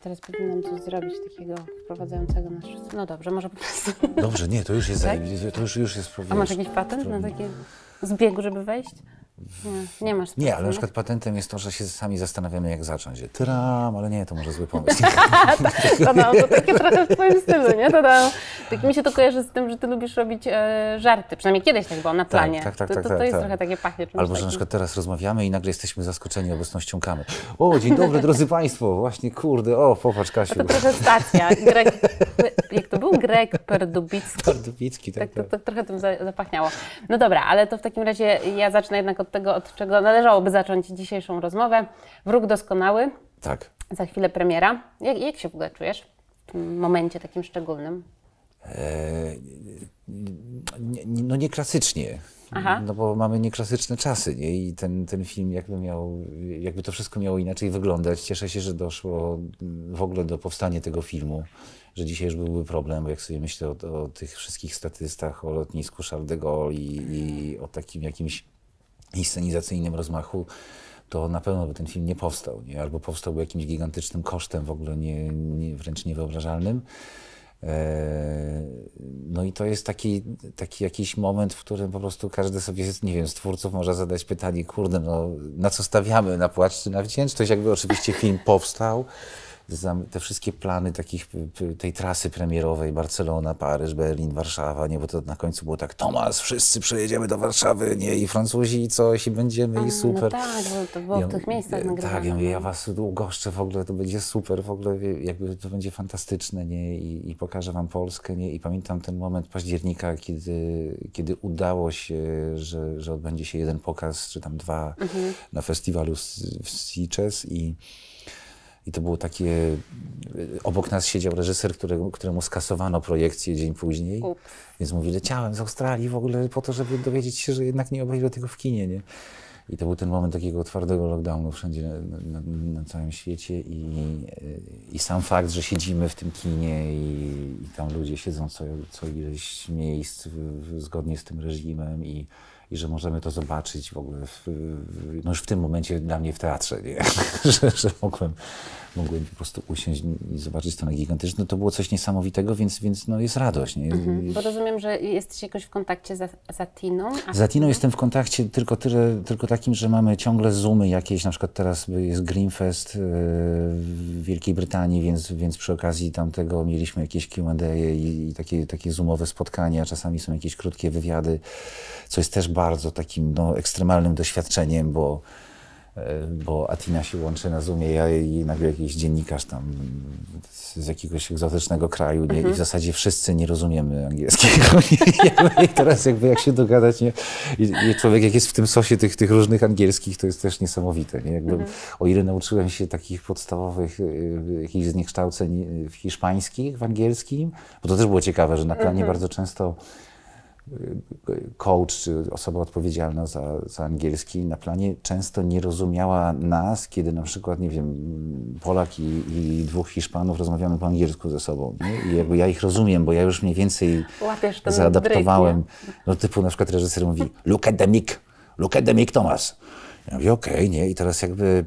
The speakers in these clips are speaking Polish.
Teraz powinnam coś zrobić takiego wprowadzającego nas wszyscy. No dobrze, może po prostu. Dobrze, nie, to już jest, Tak? zajebi- to już, już jest A masz jakiś patent na takie zbiegu, żeby wejść? Nie, nie masz. Nie, ale na przykład patentem jest to, że się sami zastanawiamy, jak zacząć. Tyram, ale nie, to może zły pomysł. To, no, to takie trochę w twoim stylu, nie? To, no, tak mi się to kojarzy z tym, że ty lubisz robić e, żarty. Przynajmniej kiedyś tak było na planie. tak, tak, to, tak, to, tak, to jest tak. trochę takie pachnie Albo, że na przykład teraz rozmawiamy i nagle jesteśmy zaskoczeni obecnością kamer. O, dzień dobry, drodzy Państwo, właśnie, kurde, o, popatrz, Kasiu. To trochę stacja. Greg, jak to? Greg Perdubicki. Pardubicki, Tak, tak, to, tak. to trochę tym za- zapachniało. No dobra, ale to w takim razie ja zacznę jednak od tego, od czego należałoby zacząć dzisiejszą rozmowę. Wróg doskonały, tak. za chwilę premiera. Jak, jak się w ogóle czujesz w tym momencie takim szczególnym? E, no nie klasycznie. Aha. No bo mamy nieklasyczne czasy, nie? I ten, ten film jakby miał, jakby to wszystko miało inaczej wyglądać. Cieszę się, że doszło w ogóle do powstania tego filmu, że dzisiaj już byłby problem, bo jak sobie myślę o, o tych wszystkich statystach, o lotnisku Charles de Gaulle i, i o takim jakimś inscenizacyjnym rozmachu, to na pewno by ten film nie powstał, nie? albo powstałby jakimś gigantycznym kosztem, w ogóle nie, nie, wręcz niewyobrażalnym. E, No i to jest taki, taki jakiś moment, w którym po prostu każdy sobie, nie wiem, z twórców może zadać pytanie, kurde, no na co stawiamy, na płacz czy na wdzięczność? Jakby oczywiście film powstał, te wszystkie plany takich, tej trasy premierowej, Barcelona, Paryż, Berlin, Warszawa, nie, bo to na końcu było tak, Tomas, wszyscy przyjedziemy do Warszawy, nie, i Francuzi, i coś, i będziemy, i super. No tak, bo to było Ja w tych miejscach nagrywane. Tak, ja mówię, ja no. was ugoszczę w ogóle, to będzie super, w ogóle jakby to będzie fantastyczne, nie? I, i pokażę wam Polskę, nie? I pamiętam ten moment października, kiedy, kiedy udało się, że, że odbędzie się jeden pokaz, czy tam dwa Mhm. na festiwalu w Sitges i i to było takie, obok nas siedział reżyser, którego, któremu skasowano projekcję dzień później, Ups. więc mówi, leciałem z Australii w ogóle po to, żeby dowiedzieć się, że jednak nie obejrzę tego w kinie, nie? I to był ten moment takiego twardego lockdownu wszędzie na, na, na całym świecie i, i sam fakt, że siedzimy w tym kinie i, i tam ludzie siedzą co, co ileś miejsc w, w, zgodnie z tym reżimem i, i że możemy to zobaczyć w ogóle, w, no już w tym momencie dla mnie w teatrze, nie? że, że mogłem, mogłem po prostu usiąść i zobaczyć to na gigantyczne. To było coś niesamowitego, więc, więc no jest radość. Nie? Bo rozumiem, że jesteś jakoś w kontakcie za, za Tiną. A Z Latiną jestem w kontakcie tylko, tyle, tylko takim, że mamy ciągle zoomy jakieś, na przykład teraz jest Greenfest e, w Wielkiej Brytanii, więc, więc przy okazji tamtego mieliśmy jakieś Q&A i, i takie, takie zoomowe spotkania, czasami są jakieś krótkie wywiady, co jest też bardzo takim no, ekstremalnym doświadczeniem, bo bo Atina się łączy na Zoomie, ja i nagle jakiś dziennikarz tam z, jakiegoś egzotycznego kraju nie? i w zasadzie wszyscy nie rozumiemy angielskiego. I teraz jakby jak się dogadać, nie? I, I człowiek jak jest w tym sosie tych, tych różnych angielskich, to jest też niesamowite. Nie? Jakby, O ile nauczyłem się takich podstawowych y, jakichś zniekształceń y, w hiszpańskich, w angielskim, bo to też było ciekawe, że na planie bardzo często coach czy osoba odpowiedzialna za, za angielski na planie często nie rozumiała nas, kiedy na przykład, nie wiem, Polak i, i dwóch Hiszpanów rozmawiamy po angielsku ze sobą. Nie? I jakby ja ich rozumiem, bo ja już mniej więcej zaadaptowałem. No typu na przykład reżyser mówi look at the mic, look at the mic, Thomas. Ja mówię, okej, nie? I teraz jakby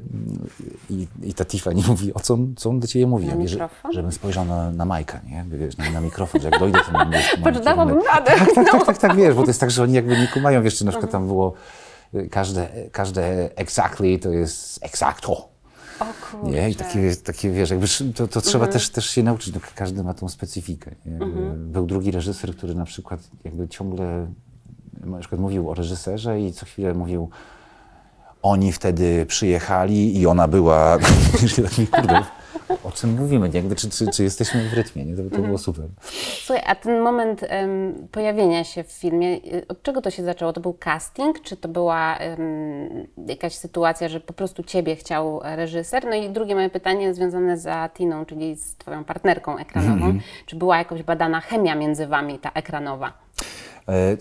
i, i ta Tiffany mówi, o co, on- co on do ciebie mówi? Ja mówię, że, żebym spojrzał na, na Majka, nie? Jakby, Wiesz, na, na mikrofon, że jak dojdę, to mam kierunek. radę. Tak, tak, tak, tak, tak, wiesz, bo to jest tak, że oni jakby nie kumają, wiesz, czy na przykład tam było y, każde, każde exactly to jest exacto. O kurczę. Nie? I takie, takie wiesz, jakby to, to trzeba też, też się nauczyć, no, każdy ma tą specyfikę. Jakby Był drugi reżyser, który na przykład jakby ciągle na przykład mówił o reżyserze i co chwilę mówił oni wtedy przyjechali i ona była, kurde, o czym mówimy? Jakby, czy, czy, czy jesteśmy w rytmie, nie? To, to było super. Słuchaj, a ten moment em, pojawienia się w filmie, y, od czego to się zaczęło? To był casting, czy to była em, jakaś sytuacja, że po prostu Ciebie chciał reżyser? No i drugie moje pytanie związane z Tiną, czyli z Twoją partnerką ekranową. Czy była jakoś badana chemia między Wami, ta ekranowa? E,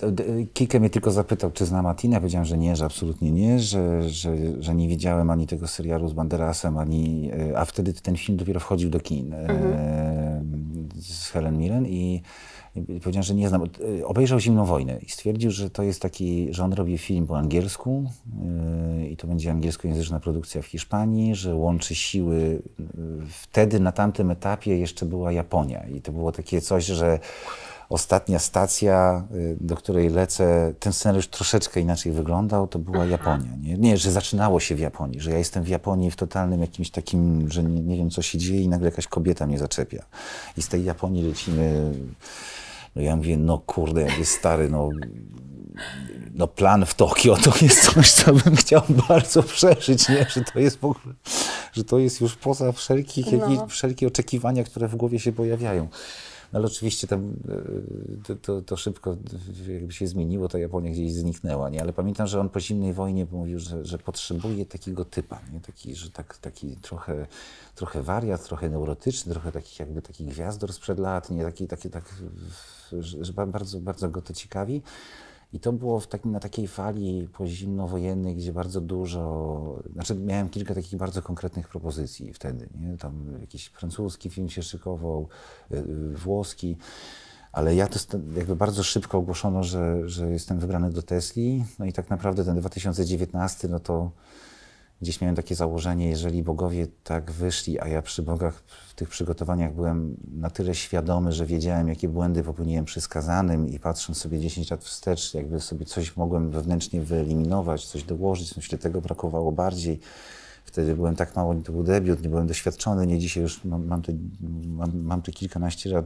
Kike mnie tylko zapytał, czy znam Atinę. Powiedziałem, że nie, że absolutnie nie, że, że, że nie widziałem ani tego serialu z Banderasem, ani... e, A wtedy ten film dopiero wchodził do kin e, z Helen Mirren i powiedziałem, że nie znam. Obejrzał Zimną Wojnę i stwierdził, że to jest taki, że on robi film po angielsku yy, i to będzie angielskojęzyczna produkcja w Hiszpanii, że łączy siły. Wtedy na tamtym etapie jeszcze była Japonia i to było takie coś, że ostatnia stacja, y, do której lecę, ten scenariusz troszeczkę inaczej wyglądał, to była Japonia. Nie? nie, że zaczynało się w Japonii, że ja jestem w Japonii w totalnym jakimś takim, że nie, nie wiem co się dzieje i nagle jakaś kobieta mnie zaczepia. I z tej Japonii lecimy no ja mówię, no kurde, jak jest stary, no, no plan w Tokio to jest coś, co bym chciał bardzo przeżyć, nie? Że to jest w ogóle, że to jest już poza wszelkich, jakieś, wszelkie oczekiwania, które w głowie się pojawiają. No ale oczywiście tam e, to, to, to szybko jakby się zmieniło, ta Japonia gdzieś zniknęła, nie? Ale pamiętam, że on po zimnej wojnie mówił, że, że potrzebuje takiego typa, nie? Taki, że tak, taki trochę, trochę wariat, trochę neurotyczny, trochę taki jakby taki gwiazdor sprzed lat, nie? Taki, taki, tak, że, bardzo, bardzo go to ciekawi. I to było w takim, na takiej fali pozimnowojennej, gdzie bardzo dużo, znaczy miałem kilka takich bardzo konkretnych propozycji wtedy, nie? Tam jakiś francuski film się szykował, y, y, włoski, ale ja to jakby bardzo szybko ogłoszono, że, że jestem wybrany do Tesli, no i tak naprawdę ten 2019, no to gdzieś miałem takie założenie, jeżeli bogowie tak wyszli, a ja przy bogach w tych przygotowaniach byłem na tyle świadomy, że wiedziałem, jakie błędy popełniłem przy skazanym i patrząc sobie 10 lat wstecz, jakby sobie coś mogłem wewnętrznie wyeliminować, coś dołożyć, myślę, tego brakowało bardziej. Wtedy byłem tak mało, to był debiut, nie byłem doświadczony, nie dzisiaj już mam, mam, tu, mam, mam tu kilkanaście lat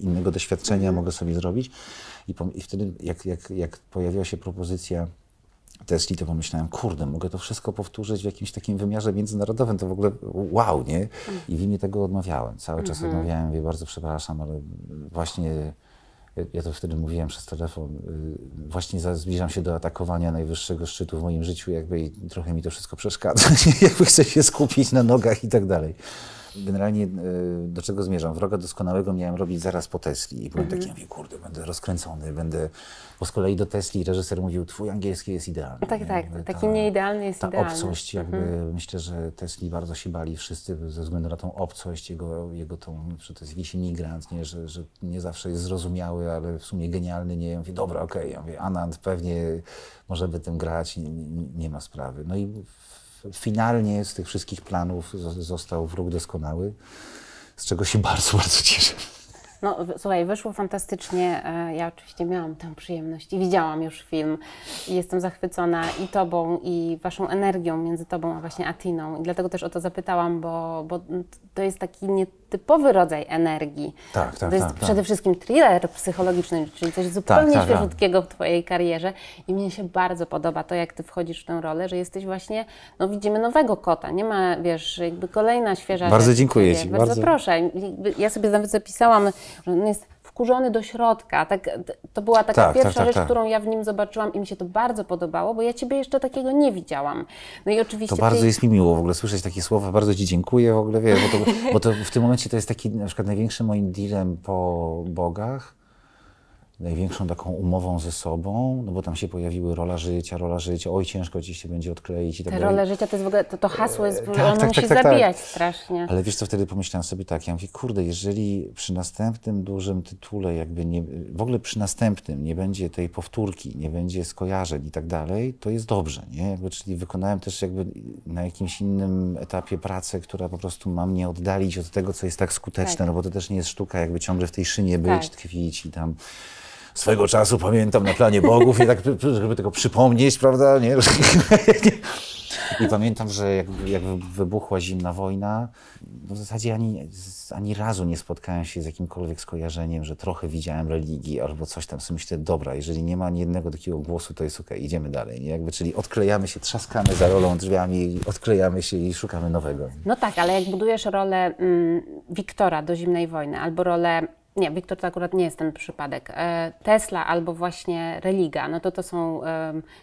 innego doświadczenia, mogę sobie zrobić. I, pom- i wtedy, jak, jak, jak pojawiła się propozycja Tesli, to pomyślałem, kurde, mogę to wszystko powtórzyć w jakimś takim wymiarze międzynarodowym, to w ogóle wow, nie? I w imię tego odmawiałem. Cały czas odmawiałem, mówię, bardzo przepraszam, ale właśnie, ja, to wtedy mówiłem przez telefon, y, właśnie zbliżam się do atakowania najwyższego szczytu w moim życiu, jakby i trochę mi to wszystko przeszkadza, jakby chcę się skupić na nogach i tak dalej. Generalnie y, do czego zmierzam? Wroga doskonałego miałem robić zaraz po Tesli i byłem taki, ja mówię, kurde, będę rozkręcony, będę... Bo z kolei do Tesli reżyser mówił, twój angielski jest idealny. Tak, nie? tak, taki ta- nieidealny jest ta idealny. obcość, jakby myślę, że Tesli bardzo się bali wszyscy ze względu na tą obcość, jego, jego tą, że to jest jakiś imigrant, nie? Że, że nie zawsze jest zrozumiały, ale w sumie genialny, nie? Ja mówię, dobra, okej, ja mówię, Anand pewnie może by tym grać, nie, nie, ma sprawy. No i finalnie z tych wszystkich planów został wróg doskonały, z czego się bardzo, bardzo cieszę. No, słuchaj, wyszło fantastycznie. E, Ja oczywiście miałam tę przyjemność i widziałam już film. Jestem zachwycona i tobą, i waszą energią między tobą a właśnie Atiną. I dlatego też o to zapytałam, bo, bo to jest taki nietypowy rodzaj energii. Tak, tak, To jest tak, tak. przede wszystkim thriller psychologiczny, czyli coś zupełnie tak, tak. świeżutkiego w twojej karierze. I mnie się bardzo podoba to, jak ty wchodzisz w tę rolę, że jesteś właśnie, no widzimy nowego kota. Nie ma, wiesz, jakby kolejna świeża Bardzo rzecz dziękuję ci, Bardzo, bardzo. proszę. Ja sobie nawet zapisałam, że on jest wkurzony do środka. Tak, to była taka Tak, tak, pierwsza tak, rzecz, tak. którą ja w nim zobaczyłam i mi się to bardzo podobało, bo ja ciebie jeszcze takiego nie widziałam. No i oczywiście To bardzo tej- jest mi miło w ogóle słyszeć takie słowa, bardzo Ci dziękuję w ogóle, wiesz, bo to, bo to w tym momencie to jest taki na przykład największym moim dealem po bogach, największą taką umową ze sobą, no bo tam się pojawiły rola życia, rola życia, oj ciężko Ci się będzie odkleić i tak Te dalej. role życia to jest w ogóle, to, to hasło jest, tak, ono tak, musi tak, tak, tak. zabijać strasznie. Ale wiesz co, wtedy pomyślałem sobie tak, ja mówię, kurde, jeżeli przy następnym dużym tytule, jakby nie, w ogóle przy następnym nie będzie tej powtórki, nie będzie skojarzeń i tak dalej, to jest dobrze, nie? Jakby, czyli wykonałem też jakby na jakimś innym etapie pracę, która po prostu ma mnie oddalić od tego, co jest tak skuteczne, Tak. no bo to też nie jest sztuka, jakby ciągle w tej szynie być, tkwić i tam swego czasu pamiętam na planie bogów i tak, żeby tego przypomnieć, prawda, nie? I pamiętam, że jak, jak wybuchła zimna wojna, w zasadzie ani, ani razu nie spotkałem się z jakimkolwiek skojarzeniem, że trochę widziałem religii albo coś tam. Sobie myślę, dobra, jeżeli nie ma ani jednego takiego głosu, to jest okej, idziemy dalej. Nie? Jakby, czyli odklejamy się, trzaskamy za rolą drzwiami, odklejamy się i szukamy nowego. No tak, ale jak budujesz rolę mm, Wiktora do zimnej wojny, albo rolę. Nie, Wiktor to akurat nie jest ten przypadek. E, Tesla albo właśnie Religa, no to to są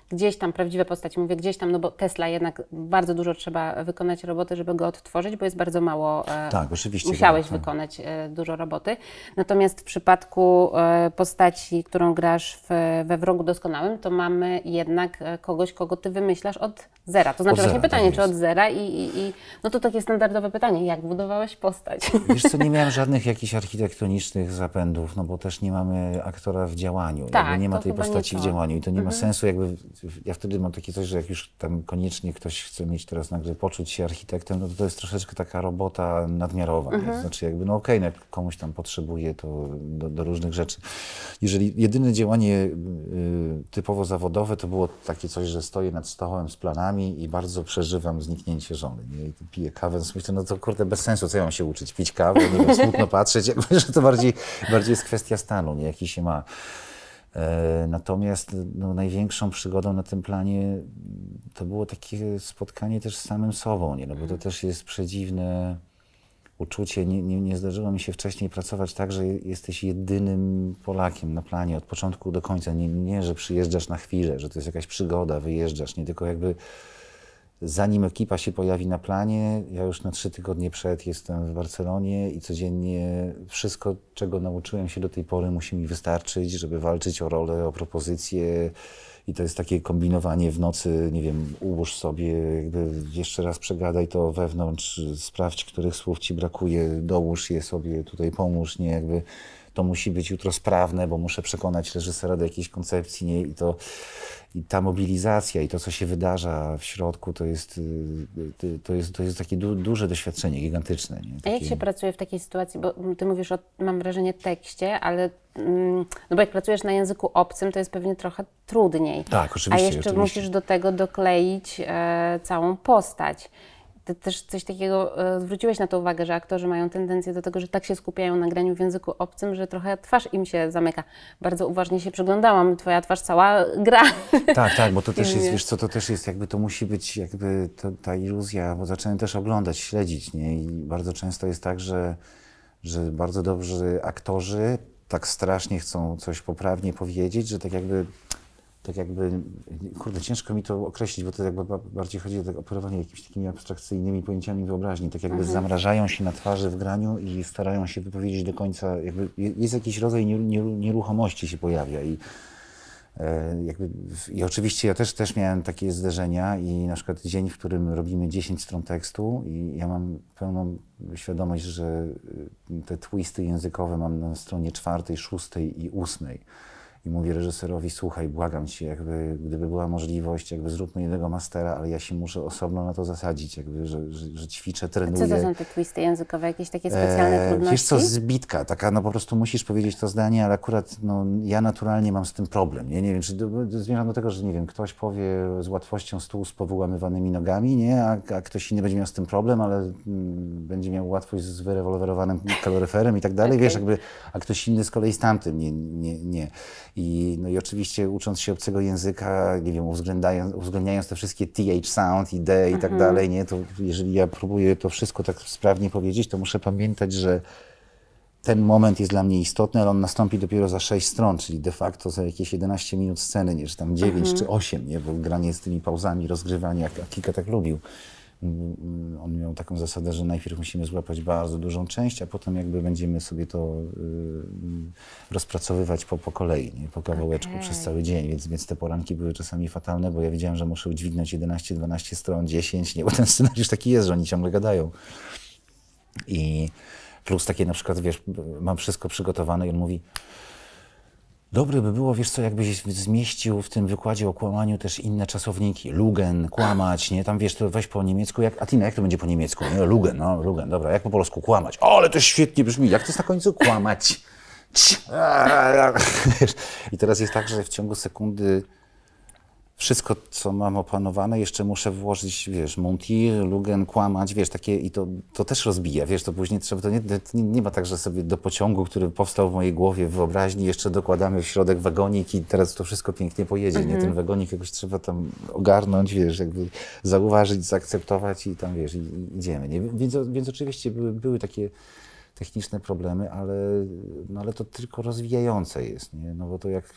gdzieś tam prawdziwe postaci. Mówię gdzieś tam, no bo Tesla jednak bardzo dużo trzeba wykonać roboty, żeby go odtworzyć, bo jest bardzo mało. e, Tak, oczywiście. Musiałeś tak, tak. wykonać e, dużo roboty. Natomiast w przypadku postaci, którą grasz w, we Wrogu Doskonałym, to mamy jednak kogoś, kogo ty wymyślasz od zera. To znaczy Od zera, właśnie pytanie, tak czy od zera i, i, i no to takie standardowe pytanie, jak budowałeś postać? Wiesz co, nie miałem żadnych jakichś architektonicznych zapędów, no bo też nie mamy aktora w działaniu. Tak, jakby nie ma tej nie postaci w działaniu i to nie ma sensu jakby, ja wtedy mam takie coś, że jak już tam koniecznie ktoś chce mieć teraz nagle poczuć się architektem, no to to jest troszeczkę taka robota nadmiarowa. nie? To znaczy jakby, no okej, no jak komuś tam potrzebuje to do, do różnych rzeczy. Jeżeli jedyne działanie y, typowo zawodowe to było takie coś, że stoję nad stołem z planami i bardzo przeżywam zniknięcie żony. Nie? I piję kawę, więc myślę, no to kurde bez sensu, co ja mam się uczyć? Pić kawę, nie wiem, smutno patrzeć, jakby, że to bardziej, bardziej jest kwestia stanu, nie? jaki się ma. E, Natomiast no, największą przygodą na tym planie to było takie spotkanie też z samym sobą, nie? No, bo to też jest przedziwne uczucie. Nie, nie, nie zdarzyło mi się wcześniej pracować tak, że jesteś jedynym Polakiem na planie od początku do końca. Nie, nie, że przyjeżdżasz na chwilę, że to jest jakaś przygoda, wyjeżdżasz, nie tylko jakby zanim ekipa się pojawi na planie, ja już na trzy tygodnie przed jestem w Barcelonie i codziennie wszystko, czego nauczyłem się do tej pory, musi mi wystarczyć, żeby walczyć o rolę, o propozycje. I to jest takie kombinowanie w nocy, nie wiem, ułóż sobie, jakby jeszcze raz przegadaj to wewnątrz, sprawdź, których słów ci brakuje, dołóż je sobie, tutaj pomóż, nie, jakby to musi być jutro sprawne, bo muszę przekonać reżysera do jakiejś koncepcji, nie, i to i ta mobilizacja i to, co się wydarza w środku, to jest, y, to jest, to jest takie du, duże doświadczenie, gigantyczne. Nie? A jak Takie- się pracuje w takiej sytuacji, bo ty mówisz o, mam wrażenie, tekście, ale mm, no bo jak pracujesz na języku obcym, to jest pewnie trochę trudniej. Tak, A oczywiście, jeszcze oczywiście. musisz do tego dokleić e, całą postać. Ty też coś takiego, e, zwróciłeś na to uwagę, że aktorzy mają tendencję do tego, że tak się skupiają na graniu w języku obcym, że trochę twarz im się zamyka. Bardzo uważnie się przyglądałam, twoja twarz cała gra. Tak, tak, bo to też jest, wiesz co, to też jest jakby, to musi być jakby to, ta iluzja, bo zacząłem też oglądać, śledzić, nie? I bardzo często jest tak, że, że bardzo dobrzy aktorzy tak strasznie chcą coś poprawnie powiedzieć, że tak jakby, tak jakby, kurde, ciężko mi to określić, bo to jakby ba- bardziej chodzi o tak operowanie jakimiś takimi abstrakcyjnymi pojęciami wyobraźni, tak jakby zamrażają się na twarzy w graniu i starają się wypowiedzieć do końca, jakby je- jest jakiś rodzaj nieru- nieru- nieruchomości się pojawia i E, Jakby, I oczywiście ja też, też miałem takie zderzenia i na przykład dzień, w którym robimy 10 stron tekstu i ja mam pełną świadomość, że y, te twisty językowe mam na stronie czwartej, szóstej i ósmej. I mówię reżyserowi, słuchaj, błagam cię, jakby, gdyby była możliwość, jakby zróbmy jednego mastera, ale ja się muszę osobno na to zasadzić, jakby, że, że, że ćwiczę, trenuję. Co to są te twisty językowe? Jakieś takie specjalne Eee, trudności? Wiesz co, zbitka, taka no po prostu musisz powiedzieć to zdanie, ale akurat no, ja naturalnie mam z tym problem, nie, nie wiem, czy do, zmierzam do tego, że nie wiem, ktoś powie z łatwością stół z powyłamywanymi nogami, nie, a, a ktoś inny będzie miał z tym problem, ale mm, będzie miał łatwość z wyrewolwerowanym kaloryferem i tak dalej, wiesz, jakby, a ktoś inny z kolei z tamtym, nie, nie, nie. I, no i oczywiście ucząc się obcego języka, nie wiem, uwzględniając, uwzględniając te wszystkie TH sound i D i tak dalej, nie, to jeżeli ja próbuję to wszystko tak sprawnie powiedzieć, to muszę pamiętać, że ten moment jest dla mnie istotny, ale on nastąpi dopiero za 6 stron, czyli de facto za jakieś 11 minut sceny, nie, że tam 9 czy 8, nie, bo granie z tymi pauzami, rozgrywanie, jak Akika tak lubił. Mm, On miał taką zasadę, że najpierw musimy złapać bardzo dużą część, a potem jakby będziemy sobie to y, rozpracowywać po, po kolei, nie? po kawałeczku Okej. przez cały dzień, więc, więc te poranki były czasami fatalne, bo ja wiedziałem, że muszę udźwignąć 11-12 stron, 10, nie, bo ten scenariusz taki jest, że oni ciągle gadają. I plus takie na przykład, wiesz, mam wszystko przygotowane i on mówi, dobre by było, wiesz co, jakbyś zmieścił w tym wykładzie o kłamaniu też inne czasowniki. Lugen, kłamać, nie? Tam wiesz, to weź po niemiecku, jak, a Tina, jak to będzie po niemiecku? Nie? Lugen, no, Lugen, dobra, jak po polsku kłamać? O, ale to świetnie brzmi, jak to jest na końcu kłamać? I teraz jest tak, że w ciągu sekundy wszystko, co mam opanowane, jeszcze muszę włożyć, wiesz, Monty, Lugen, kłamać, wiesz, takie i to, to też rozbija, wiesz, to później trzeba, to nie, to nie, nie ma tak, że sobie do pociągu, który powstał w mojej głowie, w wyobraźni, jeszcze dokładamy w środek wagonik i teraz to wszystko pięknie pojedzie, nie, ten wagonik jakoś trzeba tam ogarnąć, wiesz, jakby zauważyć, zaakceptować i tam, wiesz, i, i idziemy, nie, więc, więc oczywiście były, były takie techniczne problemy, ale, no, ale to tylko rozwijające jest, nie, no bo to jak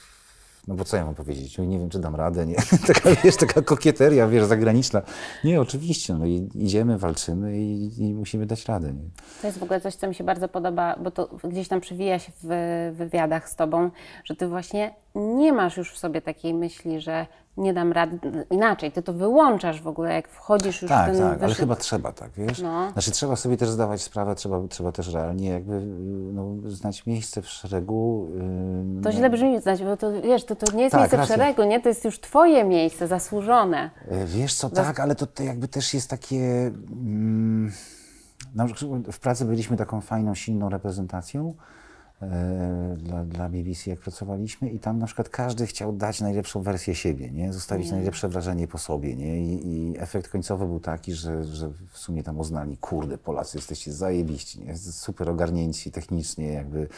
no bo co ja mam powiedzieć? No, nie wiem, czy dam radę, nie? taka, wiesz, taka kokieteria, wiesz, zagraniczna. Nie, oczywiście, no i idziemy, walczymy i, i musimy dać radę, nie? To jest w ogóle coś, co mi się bardzo podoba, bo to gdzieś tam przewija się w wywiadach z Tobą, że Ty właśnie nie masz już w sobie takiej myśli, że nie dam rady. Inaczej, ty to wyłączasz w ogóle, jak wchodzisz już w Tak, ten tak, ale wyższy- chyba trzeba tak, wiesz? No. Znaczy trzeba sobie też zdawać sprawę, trzeba, trzeba też realnie jakby no, znać miejsce w szeregu. yy, To źle brzmi znać, bo to wiesz, to, to nie jest Tak, miejsce w szeregu, nie? To jest już twoje miejsce, zasłużone. E, Wiesz co, tak, ale to, to jakby też jest takie... Mm, na przykład w pracy byliśmy taką fajną, silną reprezentacją dla, dla BBC, jak pracowaliśmy i tam na przykład każdy chciał dać najlepszą wersję siebie, nie? Zostawić najlepsze wrażenie po sobie, nie? I, I efekt końcowy był taki, że, że w sumie tam uznali, kurde, Polacy jesteście zajebiści, nie? Super ogarnięci technicznie, jakby e,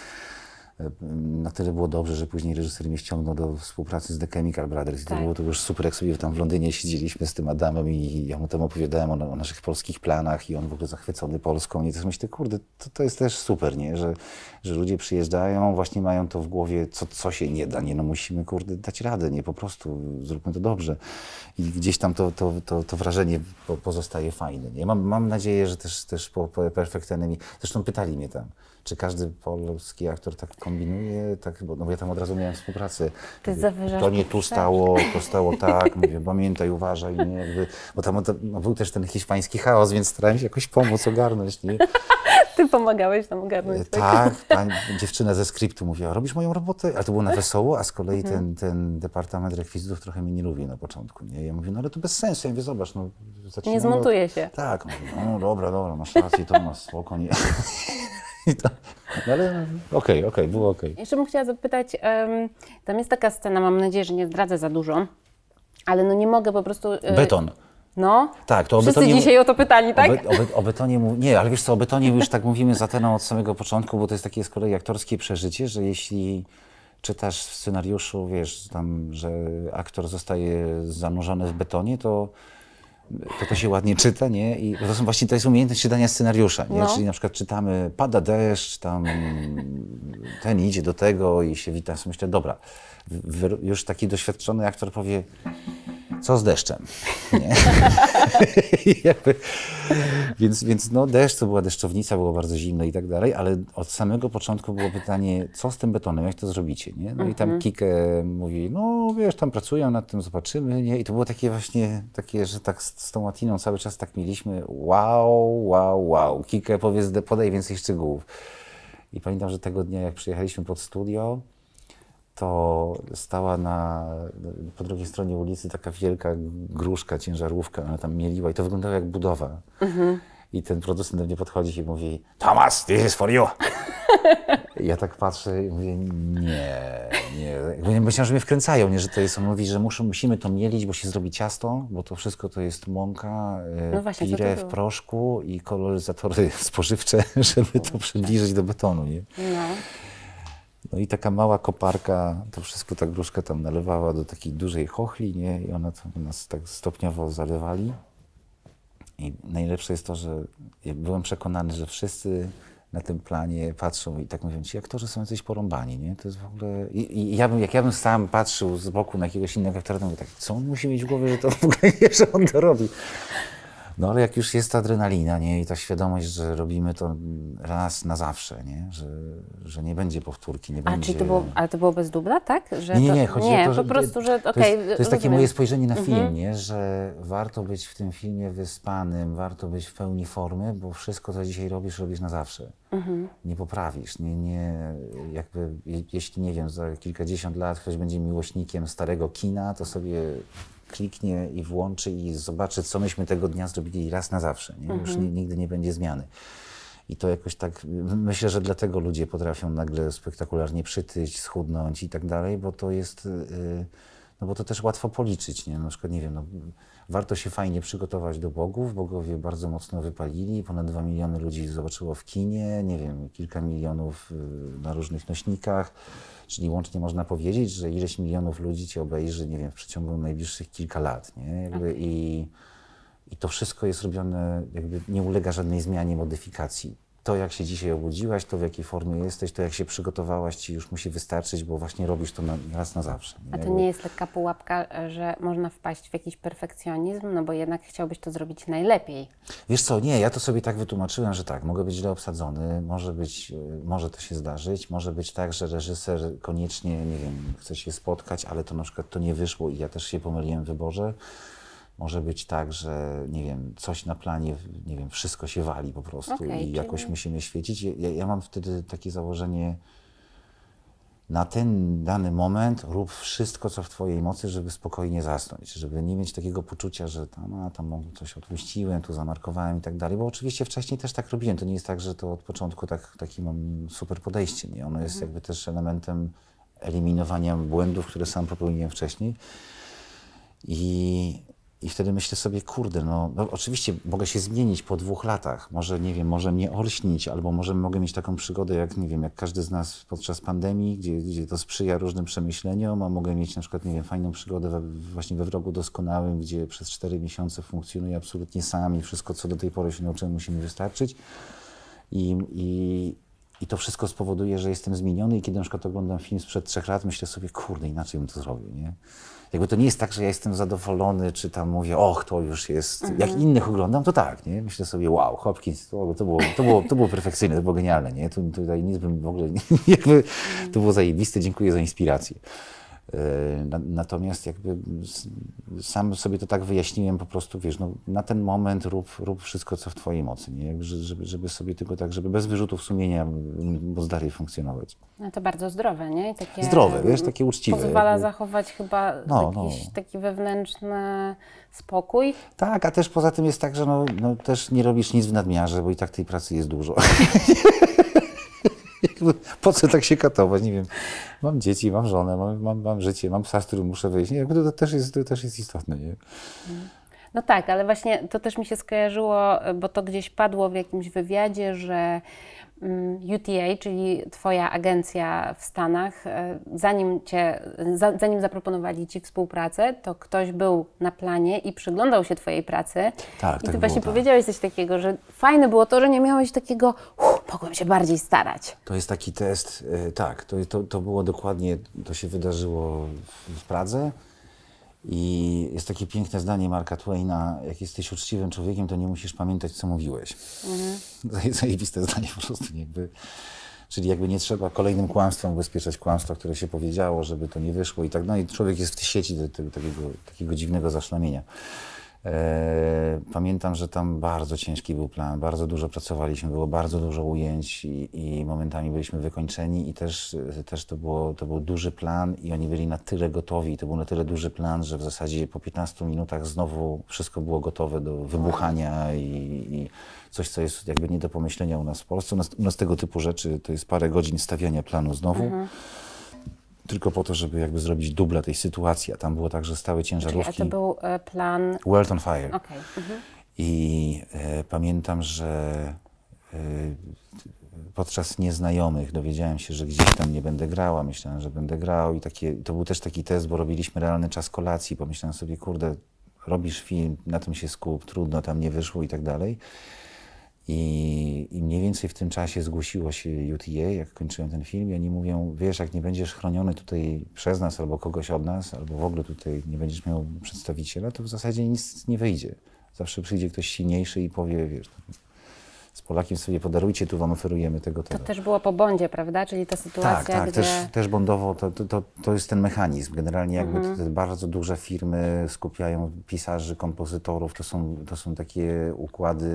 na tyle było dobrze, że później reżyser mnie ściągnął do współpracy z The Chemical Brothers i to Tak. było to już super, jak sobie tam w Londynie siedzieliśmy z tym Adamem i ja mu tam opowiadałem o, o naszych polskich planach i on w ogóle zachwycony Polską i też myślę, kurde, to, to jest też super, nie? Że, że ludzie przyjeżdżają, właśnie mają to w głowie, co, co się nie da, nie? No musimy, kurde, dać radę, nie? Po prostu zróbmy to dobrze. I gdzieś tam to, to, to, to wrażenie po, pozostaje fajne, nie? Mam, mam nadzieję, że też, też po, po Perfect Enemy, zresztą pytali mnie tam, czy każdy polski aktor tak kombinuje, tak, bo, no bo ja tam od razu miałem współpracę. Ty Mówię, To nie tu stało, to stało tak, mówię, pamiętaj, uważaj, nie, jakby, bo tam no, był też ten hiszpański chaos, więc starałem się jakoś pomóc, ogarnąć, nie? Ty pomagałeś tam ogarnąć. Tak, pani, dziewczyna ze skryptu mówiła, robisz moją robotę, ale to było na wesoło, a z kolei ten, ten departament rekwizytów trochę mnie nie lubi na początku, nie? Ja mówię, no ale to bez sensu, ja mówię, zobacz, no zaczynamy Nie zmontuje się. Tak, mówię, no dobra, dobra, masz rację, to masz spoko, nie? To, no ale okej, okej, było okej. Jeszcze bym chciała zapytać, em, tam jest taka scena, mam nadzieję, że nie zdradzę za dużo, ale no nie mogę po prostu... e, Beton. No, Tak, to wszyscy betonie... dzisiaj o to pytani, tak? O, be, o, be, o betonie mów... Nie, ale wiesz co, o betonie już tak mówimy z Ateną od samego początku, bo to jest takie z kolei aktorskie przeżycie, że jeśli czytasz w scenariuszu, wiesz, tam, że aktor zostaje zanurzony w betonie, to to, to się ładnie czyta, nie? I to są właśnie to jest umiejętność czytania scenariusza, nie? No. Czyli na przykład czytamy, pada deszcz, tam ten idzie do tego i się wita, myślę, dobra, już taki doświadczony aktor powie, co z deszczem, więc, więc no deszcz, to była deszczownica, było bardzo zimno i tak dalej, ale od samego początku było pytanie, co z tym betonem, jak to zrobicie, nie? No i tam Kike mówi, no wiesz, tam pracują nad tym, zobaczymy, nie? I to było takie właśnie, takie, że tak z, z tą Latiną cały czas tak mieliśmy, wow, wow, wow, Kike powiedz, podaj więcej szczegółów. I pamiętam, że tego dnia, jak przyjechaliśmy pod studio, to stała na, po drugiej stronie ulicy taka wielka gruszka, ciężarówka, ona tam mieliła i to wyglądało jak budowa. I ten producent do mnie podchodzi i mówi, Thomas, this is for you. Ja tak patrzę i mówię, nie, nie. Myślałem, że mnie wkręcają, nie, że to jest, on mówi, że muszą, musimy to mielić, bo się zrobi ciasto, bo to wszystko to jest mąka, e, No właśnie, pire w proszku i koloryzatory spożywcze, żeby to przybliżyć do betonu, nie? No. No i taka mała koparka, to wszystko ta gruszka tam nalewała do takiej dużej chochli, nie? I ona tam nas tak stopniowo zalewali. I najlepsze jest to, że byłem przekonany, że wszyscy na tym planie patrzą i tak mówią, ci aktorzy są jacyś porąbani, nie? To jest w ogóle... I, i ja bym, jak ja bym sam patrzył z boku na jakiegoś innego aktora, to mówię tak, co on musi mieć w głowie, że to w ogóle nie, że on to robi. No ale jak już jest ta adrenalina, nie? I ta świadomość, że robimy to raz na zawsze, nie? Że, że nie będzie powtórki, nie A, będzie... czyli to było, ale to było bez dubla, tak? Że Nie, nie, to, nie, chodzi nie, o to, że po prostu, że to okej, jest, to jest takie moje spojrzenie na Mhm. film, nie? że warto być w tym filmie wyspanym, warto być w pełni formy, bo wszystko, co dzisiaj robisz, robisz na zawsze. Mhm. Nie poprawisz, nie, nie, jakby, je, jeśli, nie wiem, za kilkadziesiąt lat ktoś będzie miłośnikiem starego kina, to sobie kliknie i włączy i zobaczy, co myśmy tego dnia zrobili raz na zawsze. Nie? Już Mhm. ni- nigdy nie będzie zmiany. I to jakoś tak, myślę, że dlatego ludzie potrafią nagle spektakularnie przytyć, schudnąć i tak dalej, bo to jest, yy, no bo to też łatwo policzyć, nie? Na przykład, nie wiem, no, warto się fajnie przygotować do bogów, bogowie bardzo mocno wypalili, ponad dwa miliony ludzi zobaczyło w kinie, nie wiem, kilka milionów yy, na różnych nośnikach, czyli łącznie można powiedzieć, że ileś milionów ludzi cię obejrzy, nie wiem, w przeciągu najbliższych kilka lat, nie? Jakby i, i to wszystko jest robione, jakby nie ulega żadnej zmianie, modyfikacji. To, jak się dzisiaj obudziłaś, to w jakiej formie jesteś, to jak się przygotowałaś, ci już musi wystarczyć, bo właśnie robisz to na, raz na zawsze. A to nie jest lekka pułapka, że można wpaść w jakiś perfekcjonizm, no bo jednak chciałbyś to zrobić najlepiej. Wiesz co, nie, ja to sobie tak wytłumaczyłem, że tak, mogę być źle obsadzony, może być, y, może to się zdarzyć, może być tak, że reżyser koniecznie, nie wiem, chce się spotkać, ale to na przykład to nie wyszło i ja też się pomyliłem w wyborze. Może być tak, że nie wiem, coś na planie, nie wiem, wszystko się wali po prostu Okej, i czyli- jakoś musimy świecić. Ja, ja mam wtedy takie założenie, na ten dany moment rób wszystko, co w Twojej mocy, żeby spokojnie zasnąć, żeby nie mieć takiego poczucia, że tam, a, tam coś odpuściłem, tu zamarkowałem i tak dalej, bo oczywiście wcześniej też tak robiłem. To nie jest tak, że to od początku tak, taki mam super podejście, nie? Ono jest jakby też elementem eliminowania błędów, które sam popełniłem wcześniej. I, I wtedy myślę sobie, kurde, no, no oczywiście mogę się zmienić po dwóch latach. Może, nie wiem, może mnie olśnić, albo może mogę mieć taką przygodę, jak, nie wiem, jak każdy z nas podczas pandemii, gdzie, gdzie to sprzyja różnym przemyśleniom, a mogę mieć na przykład, nie wiem, fajną przygodę we, właśnie we wrogu doskonałym, gdzie przez cztery miesiące funkcjonuję absolutnie sam i wszystko, co do tej pory się nauczyłem, musi mi wystarczyć. I, i, I to wszystko spowoduje, że jestem zmieniony i kiedy na przykład oglądam film sprzed trzech lat, myślę sobie, kurde, inaczej bym to zrobił, nie? Jakby to nie jest tak, że ja jestem zadowolony, czy tam mówię, och, to już jest, jak innych oglądam, to tak, nie? Myślę sobie, wow, Hopkins, to, to, było, to, było, to było perfekcyjne, to było genialne, nie? Tu, tutaj nic bym w ogóle, jakby, to było zajebiste, dziękuję za inspirację. Na- Natomiast jakby sam sobie to tak wyjaśniłem po prostu, wiesz, no, na ten moment rób, rób wszystko, co w twojej mocy, nie? Żeby, żeby sobie tylko tak, żeby bez wyrzutów sumienia móc dalej funkcjonować. No to bardzo zdrowe, nie? Takie, Zdrowe, wiesz, takie uczciwe. Pozwala jakby. zachować chyba No, jakiś no. taki wewnętrzny spokój. Tak, a też poza tym jest tak, że no, no też nie robisz nic w nadmiarze, bo i tak tej pracy jest dużo. Po co tak się katować? Nie wiem. Mam dzieci, mam żonę, mam, mam, mam życie, mam psa, z którym muszę wyjść. Nie, to, też jest, to też jest istotne. Nie? No tak, ale właśnie to też mi się skojarzyło, bo to gdzieś padło w jakimś wywiadzie, że mm, UTA, czyli Twoja agencja w Stanach, e, zanim, cię, za, zanim zaproponowali Ci współpracę, to ktoś był na planie i przyglądał się Twojej pracy. Tak, I tak Ty właśnie było, tak. powiedziałeś coś takiego, że fajne było to, że nie miałeś takiego, "Uff, mogłem się bardziej starać. To jest taki test, e, tak, to, to, to było dokładnie, to się wydarzyło w, Pradze. I jest takie piękne zdanie Marka Twaina, jak jesteś uczciwym człowiekiem, to nie musisz pamiętać, co mówiłeś. Mhm. Zajebiste zdanie po prostu. Jakby, czyli jakby nie trzeba kolejnym kłamstwem ubezpieczać kłamstwa, które się powiedziało, żeby to nie wyszło i tak dalej. Człowiek jest w sieci do, tego, takiego, takiego dziwnego zaszlamienia. E, pamiętam, że tam bardzo ciężki był plan, bardzo dużo pracowaliśmy, było bardzo dużo ujęć i, i momentami byliśmy wykończeni i też, też to, było, to był duży plan i oni byli na tyle gotowi, to był na tyle duży plan, że w zasadzie po 15 minutach znowu wszystko było gotowe do wybuchania i, i coś, co jest jakby nie do pomyślenia u nas w Polsce. U nas, u nas tego typu rzeczy to jest parę godzin stawiania planu znowu. Tylko po to, żeby jakby zrobić dubla tej sytuacji, a tam było tak, że stały Czyli, a ciężarówki. to był e, plan... World on Fire. Okej. mhm. I e, pamiętam, że e, podczas nieznajomych dowiedziałem się, że gdzieś tam nie będę grała. Myślałem, że będę grał i takie, to był też taki test, bo robiliśmy realny czas kolacji. Pomyślałem sobie, kurde, robisz film, na tym się skup, trudno, tam nie wyszło i tak dalej. I, I mniej więcej w tym czasie zgłosiło się UTA, jak kończyłem ten film, i oni mówią, wiesz, jak nie będziesz chroniony tutaj przez nas albo kogoś od nas, albo w ogóle tutaj nie będziesz miał przedstawiciela, to w zasadzie nic nie wyjdzie. Zawsze przyjdzie ktoś silniejszy i powie, wiesz, z Polakiem sobie podarujcie, tu wam oferujemy tego, To tego. też było po Bondzie, prawda? Czyli ta sytuacja, Tak, tak, gdzie... też, też bondowo to, to, to, to jest ten mechanizm. Generalnie jakby Mhm. te, bardzo duże firmy skupiają pisarzy, kompozytorów, to są, to są takie układy.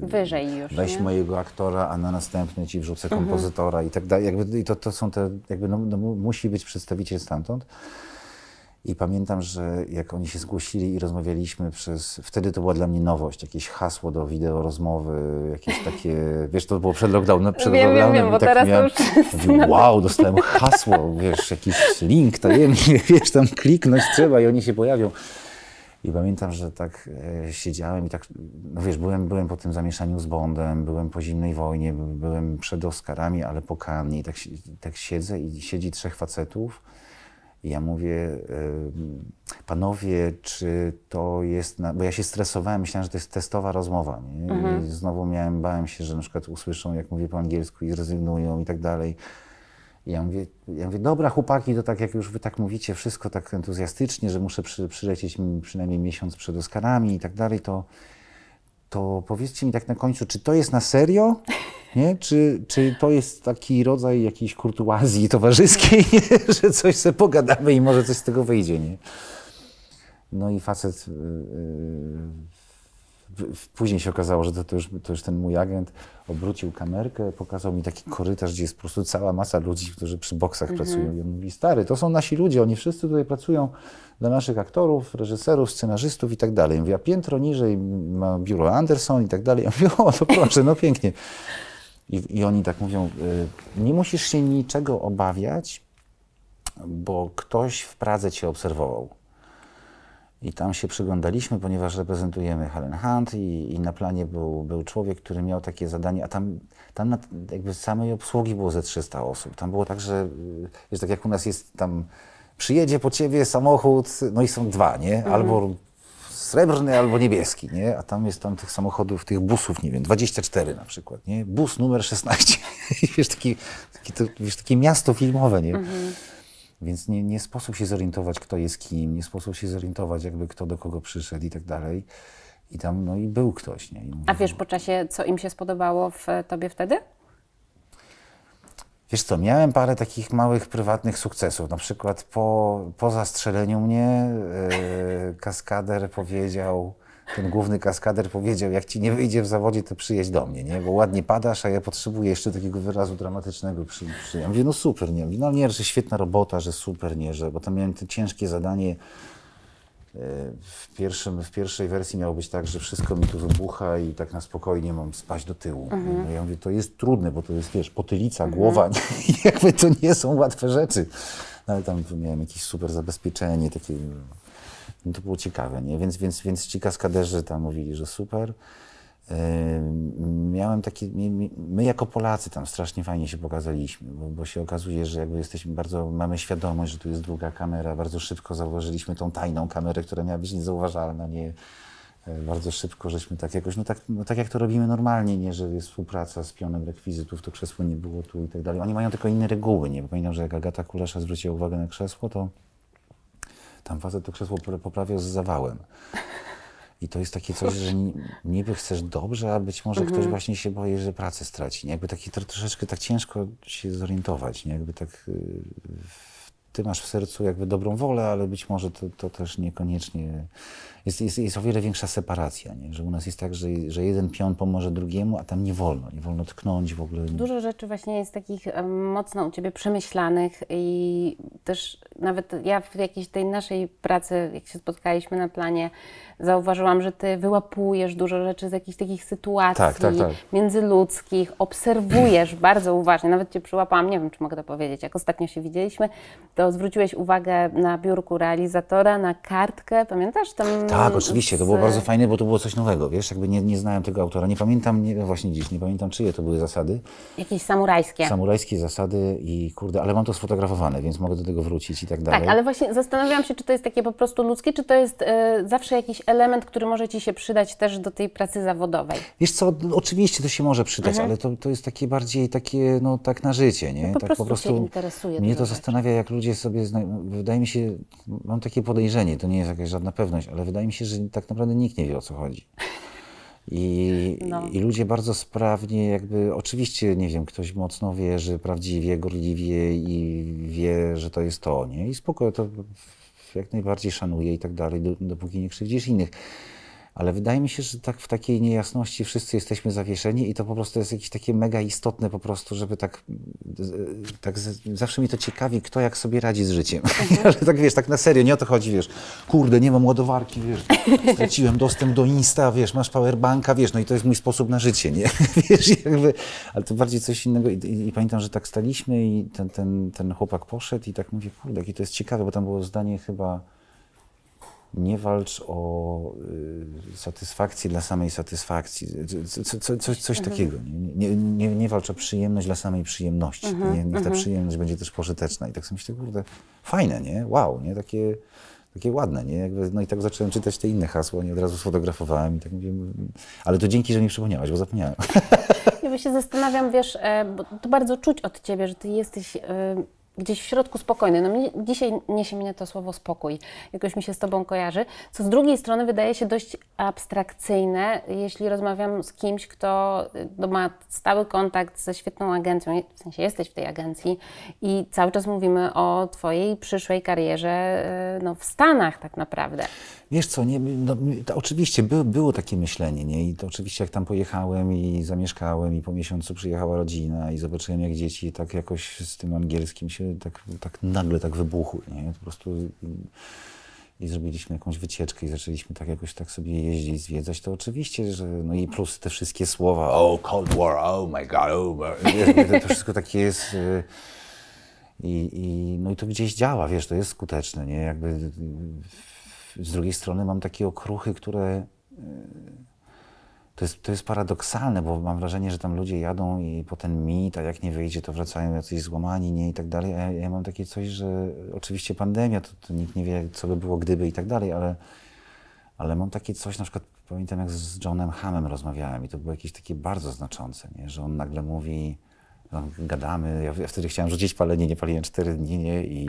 y, y, Wyżej już, Weź nie? Mhm. mojego aktora, a na następny ci wrzucę kompozytora i tak dalej. Jakby, I to, to są te, jakby no, no, mu- musi być przedstawiciel stamtąd. I pamiętam, że jak oni się zgłosili i rozmawialiśmy przez. Wtedy to była dla mnie nowość, jakieś hasło do wideo rozmowy, jakieś takie. Wiesz, to było przed lockdownem. Przed Wiem, wiem, lockdownem wiem, i bo tak teraz miałem, już mówię, Wow, dostałem hasło, wiesz, jakiś link tajemny, wiesz, tam kliknąć trzeba i oni się pojawią. I pamiętam, że tak e, siedziałem i tak, no wiesz, byłem, byłem po tym zamieszaniu z Bondem, byłem po zimnej wojnie, by- byłem przed Oscarami, ale po Cannes i tak, tak siedzę i siedzi trzech facetów I ja mówię, panowie, czy to jest, bo ja się stresowałem, myślałem, że to jest testowa rozmowa. Nie? I znowu miałem, bałem się, że na przykład usłyszą, jak mówię po angielsku i zrezygnują i tak dalej. I ja mówię, ja mówię, dobra chłopaki, to tak jak już wy tak mówicie, wszystko tak entuzjastycznie, że muszę przy, przylecieć mi przynajmniej miesiąc przed Oscarami i tak dalej, to, to powiedzcie mi tak na końcu, czy to jest na serio? Nie? Czy, czy to jest taki rodzaj jakiejś kurtuazji towarzyskiej, że coś sobie pogadamy i może coś z tego wyjdzie, nie? No i facet... Yy, Później się okazało, że to, to, już, to już ten mój agent obrócił kamerkę, pokazał mi taki korytarz, gdzie jest po prostu cała masa ludzi, którzy przy boksach pracują. I on mówi, stary, to są nasi ludzie, oni wszyscy tutaj pracują dla naszych aktorów, reżyserów, scenarzystów i tak dalej. Ja Mówię, a piętro niżej ma biuro Anderson i tak dalej. Ja mówię, o, to proszę, no pięknie. I, I oni tak mówią, y, nie musisz się niczego obawiać, bo ktoś w Pradze cię obserwował. I tam się przyglądaliśmy, ponieważ reprezentujemy Helen Hunt i, i na planie był, był człowiek, który miał takie zadanie, a tam, tam na, jakby samej obsługi było ze 300 osób. Tam było tak, że y, wiesz, tak jak u nas jest tam, przyjedzie po ciebie samochód, no i są dwa, nie? Albo srebrny, albo niebieski, nie? A tam jest tam tych samochodów, tych busów, nie wiem, 24 na przykład, nie? Bus numer 16. I wiesz, taki, taki, to, wiesz, takie miasto filmowe, nie? Więc nie, nie sposób się zorientować, kto jest kim, nie sposób się zorientować, jakby kto do kogo przyszedł i tak dalej. I tam, no i był ktoś, nie? I A mówię, wiesz po czasie, co im się spodobało w e, tobie wtedy? Wiesz co, miałem parę takich małych, prywatnych sukcesów. Na przykład po, po zastrzeleniu mnie e, kaskader powiedział, ten główny kaskader powiedział, jak ci nie wyjdzie w zawodzie, to przyjedź do mnie, nie? Bo ładnie padasz, a ja potrzebuję jeszcze takiego wyrazu dramatycznego. Przy, przy... Ja mówię, no super, nie? No nie, że świetna robota, że super, nie? Że, bo tam miałem to ciężkie zadanie. E, W, pierwszym, w pierwszej wersji miało być tak, że wszystko mi tu wybucha i tak na spokojnie mam spaść do tyłu. No ja mówię, to jest trudne, bo to jest, wiesz, potylica, głowa, nie? Jakby to nie są łatwe rzeczy. No, ale tam miałem jakieś super zabezpieczenie, takie, no to było ciekawe, nie? Więc, więc, więc ci kaskaderzy tam mówili, że super. Miałem mi- my jako Polacy tam strasznie fajnie się pokazaliśmy, bo, bo się okazuje, że jakby jesteśmy bardzo, mamy świadomość, że tu jest druga kamera, bardzo szybko zauważyliśmy tą tajną kamerę, która miała być niezauważalna, nie, e, bardzo szybko żeśmy tak jakoś, no tak, no tak jak to robimy normalnie, nie, że jest współpraca z pionem rekwizytów, to krzesło nie było tu i tak dalej. Oni mają tylko inne reguły, nie, bo pamiętam, że jak Agata Kulesza zwróciła uwagę na krzesło, to tam facet to krzesło popra- poprawiał z zawałem. I to jest takie coś, że ni- niby chcesz dobrze, a być może ktoś właśnie się boi, że pracę straci. Nie? Jakby taki tro, troszeczkę tak ciężko się zorientować. Nie? Jakby tak y, ty masz w sercu jakby dobrą wolę, ale być może to, to też niekoniecznie. Jest, jest, jest o wiele większa separacja, nie? że u nas jest tak, że, że jeden pion pomoże drugiemu, a tam nie wolno. Nie wolno tknąć w ogóle. Dużo rzeczy właśnie jest takich mocno u Ciebie przemyślanych i też nawet ja w jakiejś tej naszej pracy, jak się spotkaliśmy na planie, zauważyłam, że Ty wyłapujesz dużo rzeczy z jakichś takich sytuacji Tak, tak, tak. międzyludzkich, obserwujesz bardzo uważnie, nawet Cię przyłapałam, nie wiem, czy mogę to powiedzieć, jak ostatnio się widzieliśmy, to zwróciłeś uwagę na biurku realizatora, na kartkę, pamiętasz? Tam Tak, oczywiście, to było bardzo fajne, bo to było coś nowego, wiesz, jakby nie, nie znałem tego autora, nie pamiętam, nie, właśnie dziś, nie pamiętam czyje to były zasady, Jakieś samurajskie. samurajskie zasady i kurde, ale mam to sfotografowane, więc mogę do tego wrócić i tak dalej. Tak, ale właśnie zastanawiałam się, czy to jest takie po prostu ludzkie, czy to jest e, zawsze jakiś element, który może Ci się przydać też do tej pracy zawodowej. Wiesz co, no, oczywiście to się może przydać, ale to, to jest takie bardziej takie, no tak na życie, nie? Mhm. po tak prostu cię interesuje Mnie to zastanawia, jak ludzie sobie, wydaje mi się, mam takie podejrzenie, to nie jest jakaś żadna pewność, ale wydaje mi się, że tak naprawdę nikt nie wie o co chodzi. I, No. I ludzie bardzo sprawnie, jakby, oczywiście, nie wiem, ktoś mocno wierzy, prawdziwie, gorliwie i wie, że to jest to, nie? I spoko, to jak najbardziej szanuje i tak dalej, do- dopóki nie krzywdzisz innych. Ale wydaje mi się, że tak w takiej niejasności wszyscy jesteśmy zawieszeni i to po prostu jest jakieś takie mega istotne po prostu, żeby tak, z- tak z, zawsze mi to ciekawi, kto jak sobie radzi z życiem. Ale tak wiesz, tak na serio, nie o to chodzi, wiesz, kurde, nie mam ładowarki, wiesz, straciłem dostęp do Insta, wiesz, masz powerbanka, wiesz, no i to jest mój sposób na życie, nie? Wiesz, jakby, ale to bardziej coś innego i, i, i pamiętam, że tak staliśmy i ten, ten, ten chłopak poszedł i tak mówię, kurde, jakie to jest ciekawe, bo tam było zdanie chyba nie walcz o y, satysfakcję dla samej satysfakcji, co, co, coś, coś takiego. Nie, nie, nie, nie walcz o przyjemność dla samej przyjemności. nie, niech ta przyjemność będzie też pożyteczna. I tak sobie myślę, kurde, fajne, nie? Wow, nie? Takie, takie ładne, nie? Jakby, no i tak zacząłem czytać te inne hasła, nie od razu sfotografowałem i tak mówię, ale to dzięki, że mi przypomniałaś, bo zapomniałem. Ja się zastanawiam, wiesz, e, bo to bardzo czuć od ciebie, że ty jesteś e, gdzieś w środku spokojny. No mnie, dzisiaj niesie mnie to słowo spokój, jakoś mi się z Tobą kojarzy, co z drugiej strony wydaje się dość abstrakcyjne, jeśli rozmawiam z kimś, kto no, ma stały kontakt ze świetną agencją, w sensie jesteś w tej agencji i cały czas mówimy o Twojej przyszłej karierze y, no, w Stanach tak naprawdę. Wiesz co, nie, no, oczywiście by, było takie myślenie, nie? I to oczywiście jak tam pojechałem i zamieszkałem i po miesiącu przyjechała rodzina i zobaczyłem jak dzieci tak jakoś z tym angielskim się tak, tak nagle tak wybuchły, nie? Po prostu i zrobiliśmy jakąś wycieczkę i zaczęliśmy tak jakoś tak sobie jeździć, zwiedzać, to oczywiście, że no i plus te wszystkie słowa, oh Cold War, oh my God, oh my, to, to wszystko takie jest y, i, i, no i to gdzieś działa, wiesz, to jest skuteczne, nie? Jakby z drugiej strony mam takie okruchy, które y, to jest, to jest paradoksalne, bo mam wrażenie, że tam ludzie jadą i po ten mit, a jak nie wyjdzie, to wracają jacyś złamani, nie i tak dalej. A ja, ja mam takie coś, że oczywiście pandemia, to, to, nikt nie wie, co by było gdyby i tak dalej, ale, ale mam takie coś, na przykład pamiętam jak z Johnem Hamem rozmawiałem i to było jakieś takie bardzo znaczące, nie? że on nagle mówi, no, gadamy, ja, ja wtedy chciałem rzucić palenie, nie paliłem cztery dni, nie? I,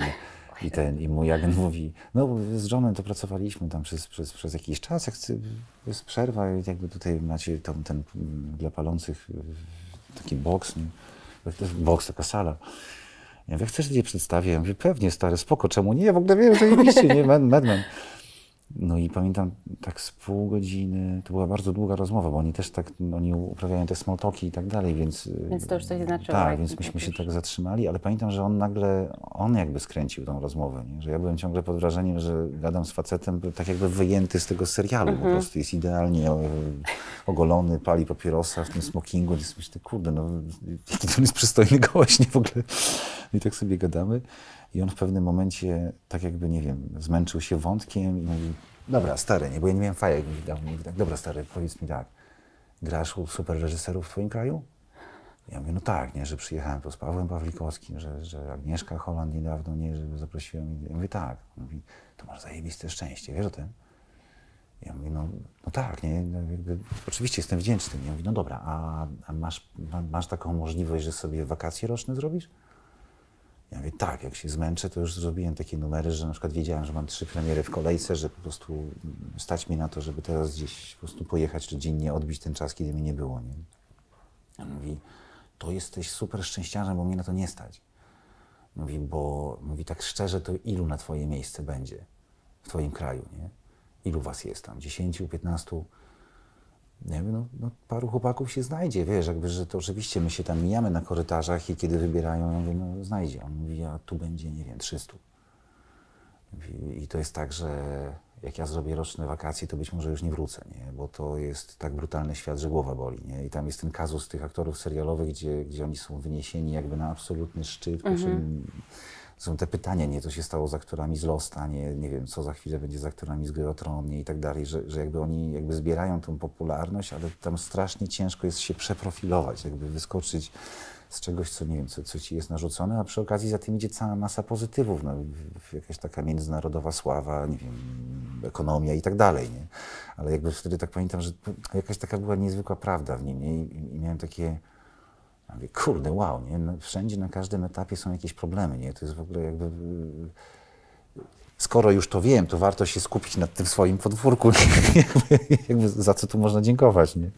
i ten, i mój agent mówi, no z żoną to pracowaliśmy tam przez, przez, przez jakiś czas, jak jest przerwa, jakby tutaj macie tam ten dla palących taki boks, boks, taka sala. Ja mówię, chcesz, że je przedstawię? Ja mówię, pewnie, stary, spoko, czemu nie? W ogóle wiem, że nie, Madman. No i pamiętam tak z pół godziny, to była bardzo długa rozmowa, bo oni też tak, oni uprawiają te small talki i tak dalej, więc... Więc to już coś znaczyło. Tak, więc myśmy się tak zatrzymali, ale pamiętam, że on nagle, on jakby skręcił tą rozmowę, nie? że ja byłem ciągle pod wrażeniem, że gadam z facetem tak jakby wyjęty z tego serialu, mhm. po prostu jest idealnie ogolony, pali papierosa w tym smokingu, więc myślę, kurde, no jaki to jest przystojny gość, nie w ogóle. I tak sobie gadamy. I on w pewnym momencie, tak jakby, nie wiem, zmęczył się wątkiem i mówi, dobra, stary, nie, bo ja nie miałem fajek, dał, mówi tak, dobra, stary, powiedz mi tak, grasz u super reżyserów w twoim kraju? Ja mówię, no tak, nie, że przyjechałem tu z Pawłem Pawlikowskim, że, że Agnieszka Holland niedawno, nie, że zaprosiłem. Ja mówię, tak. On mówi, to masz zajebiste szczęście, wiesz o tym? Ja mówię, no, no tak, nie, no jakby, oczywiście jestem wdzięczny. Ja mówię, no dobra, a, a masz, masz taką możliwość, że sobie wakacje roczne zrobisz? Ja mówię, tak, jak się zmęczę, to już zrobiłem takie numery, że na przykład wiedziałem, że mam trzy premiery w kolejce, że po prostu stać mi na to, żeby teraz gdzieś po prostu pojechać rodzinnie, odbić ten czas, kiedy mi nie było. Nie? Ja mówi, to jesteś super szczęściarzem, bo mnie na to nie stać. Mówi, bo mówi tak szczerze, to ilu na twoje miejsce będzie w twoim kraju, nie? Ilu was jest tam? Dziesięciu, piętnastu? Nie wiem, no, no, paru chłopaków się znajdzie, wiesz, jakby, że to oczywiście my się tam mijamy na korytarzach i kiedy wybierają, ja mówię, no znajdzie. On mówi, a tu będzie, nie wiem, 300. I to jest tak, że jak ja zrobię roczne wakacje, to być może już nie wrócę, nie? bo to jest tak brutalny świat, że głowa boli. Nie? I tam jest ten kazus tych aktorów serialowych, gdzie, gdzie oni są wyniesieni jakby na absolutny szczyt, mhm są te pytania, nie, co się stało z aktorami z Losta, nie, nie wiem, co za chwilę będzie z aktorami z Gry o Tron, i tak dalej, że, że jakby oni jakby zbierają tą popularność, ale tam strasznie ciężko jest się przeprofilować, jakby wyskoczyć z czegoś, co nie wiem, co, co ci jest narzucone, a przy okazji za tym idzie cała masa pozytywów, no, jakaś taka międzynarodowa sława, nie wiem, ekonomia i tak dalej, nie? Ale jakby wtedy tak pamiętam, że jakaś taka była niezwykła prawda w nim, nie? I, i miałem takie ja mówię, kurde, wow, nie? No, wszędzie, na każdym etapie są jakieś problemy, nie? To jest w ogóle jakby... Skoro już to wiem, to warto się skupić nad tym swoim podwórku. jakby, jakby za co tu można dziękować, nie?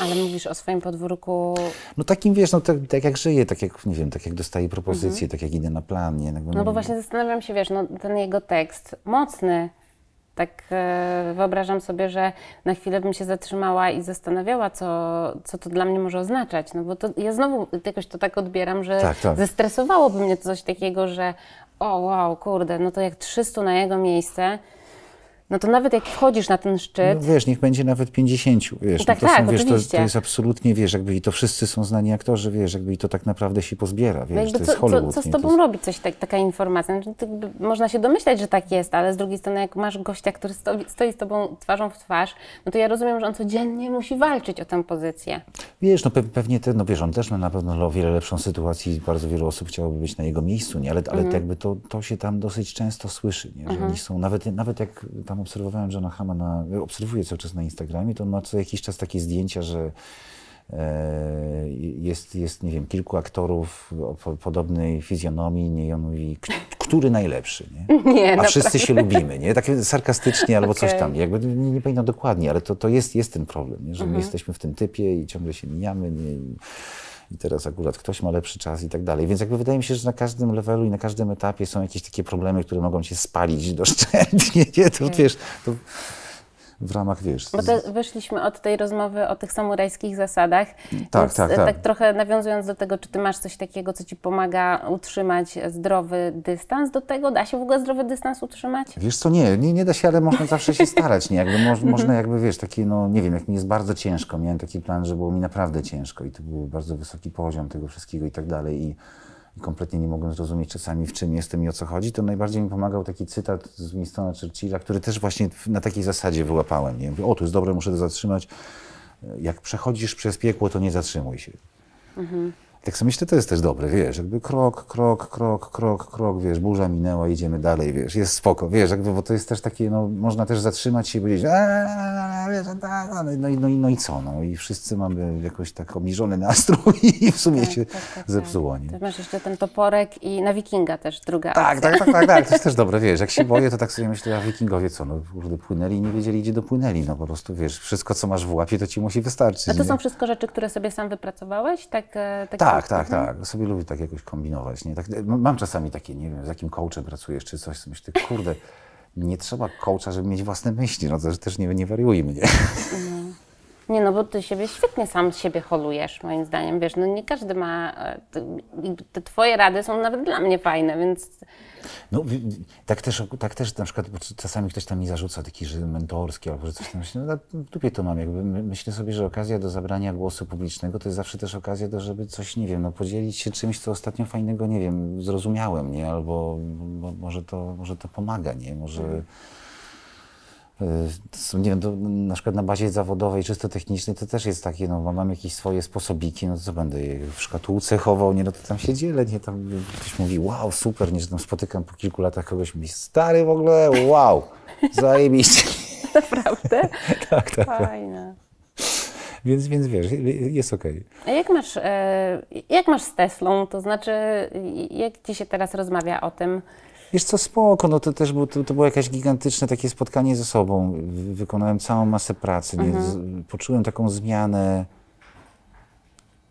Ale mówisz o swoim podwórku... No takim, wiesz, no tak, tak jak żyję, tak jak, nie wiem, tak jak dostaję propozycje, mhm. tak jak idę na plan, nie? Jakby, no bo właśnie zastanawiam się, wiesz, no ten jego tekst, mocny, tak e, wyobrażam sobie, że na chwilę bym się zatrzymała i zastanawiała, co, co to dla mnie może oznaczać. No bo to, ja znowu jakoś to tak odbieram, że tak, tak. zestresowałoby mnie coś takiego, że o wow, kurde, no to jak 300 na jego miejsce, No to nawet jak wchodzisz na ten szczyt, No wiesz, niech będzie nawet 50, wiesz, Tak, no to tak, są, wiesz, to, oczywiście. to jest absolutnie, wiesz, jakby i to wszyscy są znani aktorzy, wiesz, jakby i to tak naprawdę się pozbiera, no wiesz, to jest co, co, Hollywood. co z nie? To tobą jest- robi coś tak, taka informacja? Znaczy, to można się domyślać, że tak jest, ale z drugiej strony jak masz gościa, który stoi, stoi z tobą twarzą w twarz, no to ja rozumiem, że on codziennie musi walczyć o tę pozycję. Wiesz, no pe pewnie te, no wiesz, on też ma na pewno o wiele lepszą sytuację i bardzo wiele osób chciałoby być na jego miejscu, nie? Ale, ale Mhm. jakby to, to się tam dosyć często słyszy, nie? Że oni są, nawet, nawet jak tam obserwowałem Johna Hama na, obserwuję cały czas na Instagramie, to on ma co jakiś czas takie zdjęcia, że e, jest, jest, nie wiem, kilku aktorów o po, podobnej fizjonomii, nie? I on mówi, "K- który najlepszy, nie? Nie, A wszyscy się lubimy, nie? Tak sarkastycznie albo coś Okej. tam. Jakby nie, nie pamiętam dokładnie, ale to, to jest, jest ten problem, nie? że Mhm. my jesteśmy w tym typie i ciągle się mijamy. Nie? I, teraz akurat ktoś ma lepszy czas i tak dalej. Więc jakby wydaje mi się, że na każdym levelu i na każdym etapie są jakieś takie problemy, które mogą cię spalić doszczętnie. Nie? To wiesz, to w ramach, wiesz... Bo te, wyszliśmy od tej rozmowy o tych samurajskich zasadach. Tak, tak, e, tak. tak trochę nawiązując do tego, czy ty masz coś takiego, co ci pomaga utrzymać zdrowy dystans do tego? Da się w ogóle zdrowy dystans utrzymać? Wiesz co, nie, nie, nie da się, ale można zawsze się starać, nie? Jakby moż, można jakby, wiesz, taki, no nie wiem, jak mi jest bardzo ciężko, miałem taki plan, że było mi naprawdę ciężko i to był bardzo wysoki poziom tego wszystkiego i tak dalej i, i kompletnie nie mogłem zrozumieć czasami, w czym jestem i o co chodzi, to najbardziej mi pomagał taki cytat z Winstona Churchilla, który też właśnie na takiej zasadzie wyłapałem, nie? Mówię, o, jest dobre, muszę to zatrzymać. Jak przechodzisz przez piekło, to nie zatrzymuj się. Tak sobie myślę, to jest też dobre, wiesz, jakby krok, krok, krok, krok, krok, wiesz, burza minęła, idziemy dalej, wiesz, jest spoko, wiesz, jakby, bo to jest też takie, no, można też zatrzymać się i powiedzieć, "Eee, wiesz, tak, no, i- no, no, i- no i co, no i wszyscy mamy jakoś tak obniżony nastrój i w sumie się zepsuło, nie? Masz jeszcze ten toporek i na wikinga też druga Tak, tak, tak, tak, tak, to jest też dobre, wiesz, jak się boję, to tak sobie myślę, a wikingowie co, no kurde, płynęli i nie wiedzieli, gdzie dopłynęli, no po prostu, wiesz, wszystko, co masz w łapie, to ci musi wystarczyć, A to są wszystko rzeczy, które sobie sam wypracowałeś? Tak, e, takie- Tak, tak, tak. Sobie lubię tak jakoś kombinować. Nie? Tak, mam czasami takie, nie wiem, z jakim coachem pracujesz czy coś, myślę, kurde, nie trzeba coacha, żeby mieć własne myśli, no to że też nie, nie wariujmy, nie? Nie no, bo ty siebie świetnie sam siebie holujesz, moim zdaniem. Wiesz, no nie każdy ma... e, Te twoje rady są nawet dla mnie fajne, więc... No, tak też, tak też na przykład, czasami ktoś tam mi zarzuca taki, że mentorski albo że coś tam, myślę, no w dupie to mam, jakby my- myślę sobie, że okazja do zabrania głosu publicznego to jest zawsze też okazja do, żeby coś, nie wiem, no podzielić się czymś, co ostatnio fajnego, nie wiem, zrozumiałem, nie, albo bo, może, to, może to pomaga, nie, może... Są, nie wiem, na przykład na bazie zawodowej, czysto technicznej, to też jest takie, no mam jakieś swoje sposobiki, no to co będę je w szkatułce chował, nie, no to tam się dzielę, nie, tam ktoś mówi, wow, super, nie, że tam spotykam po kilku latach kogoś, mówi, stary w ogóle, wow, zajebiście. Naprawdę? tak, tak, Fajne. więc, więc wiesz, jest okej. A jak masz, e, jak masz z Teslą? To znaczy, jak ci się teraz rozmawia o tym? Wiesz co, spoko, no to też było, to, to było jakieś gigantyczne takie spotkanie ze sobą. Wy- Wykonałem całą masę pracy? Z, poczułem taką zmianę.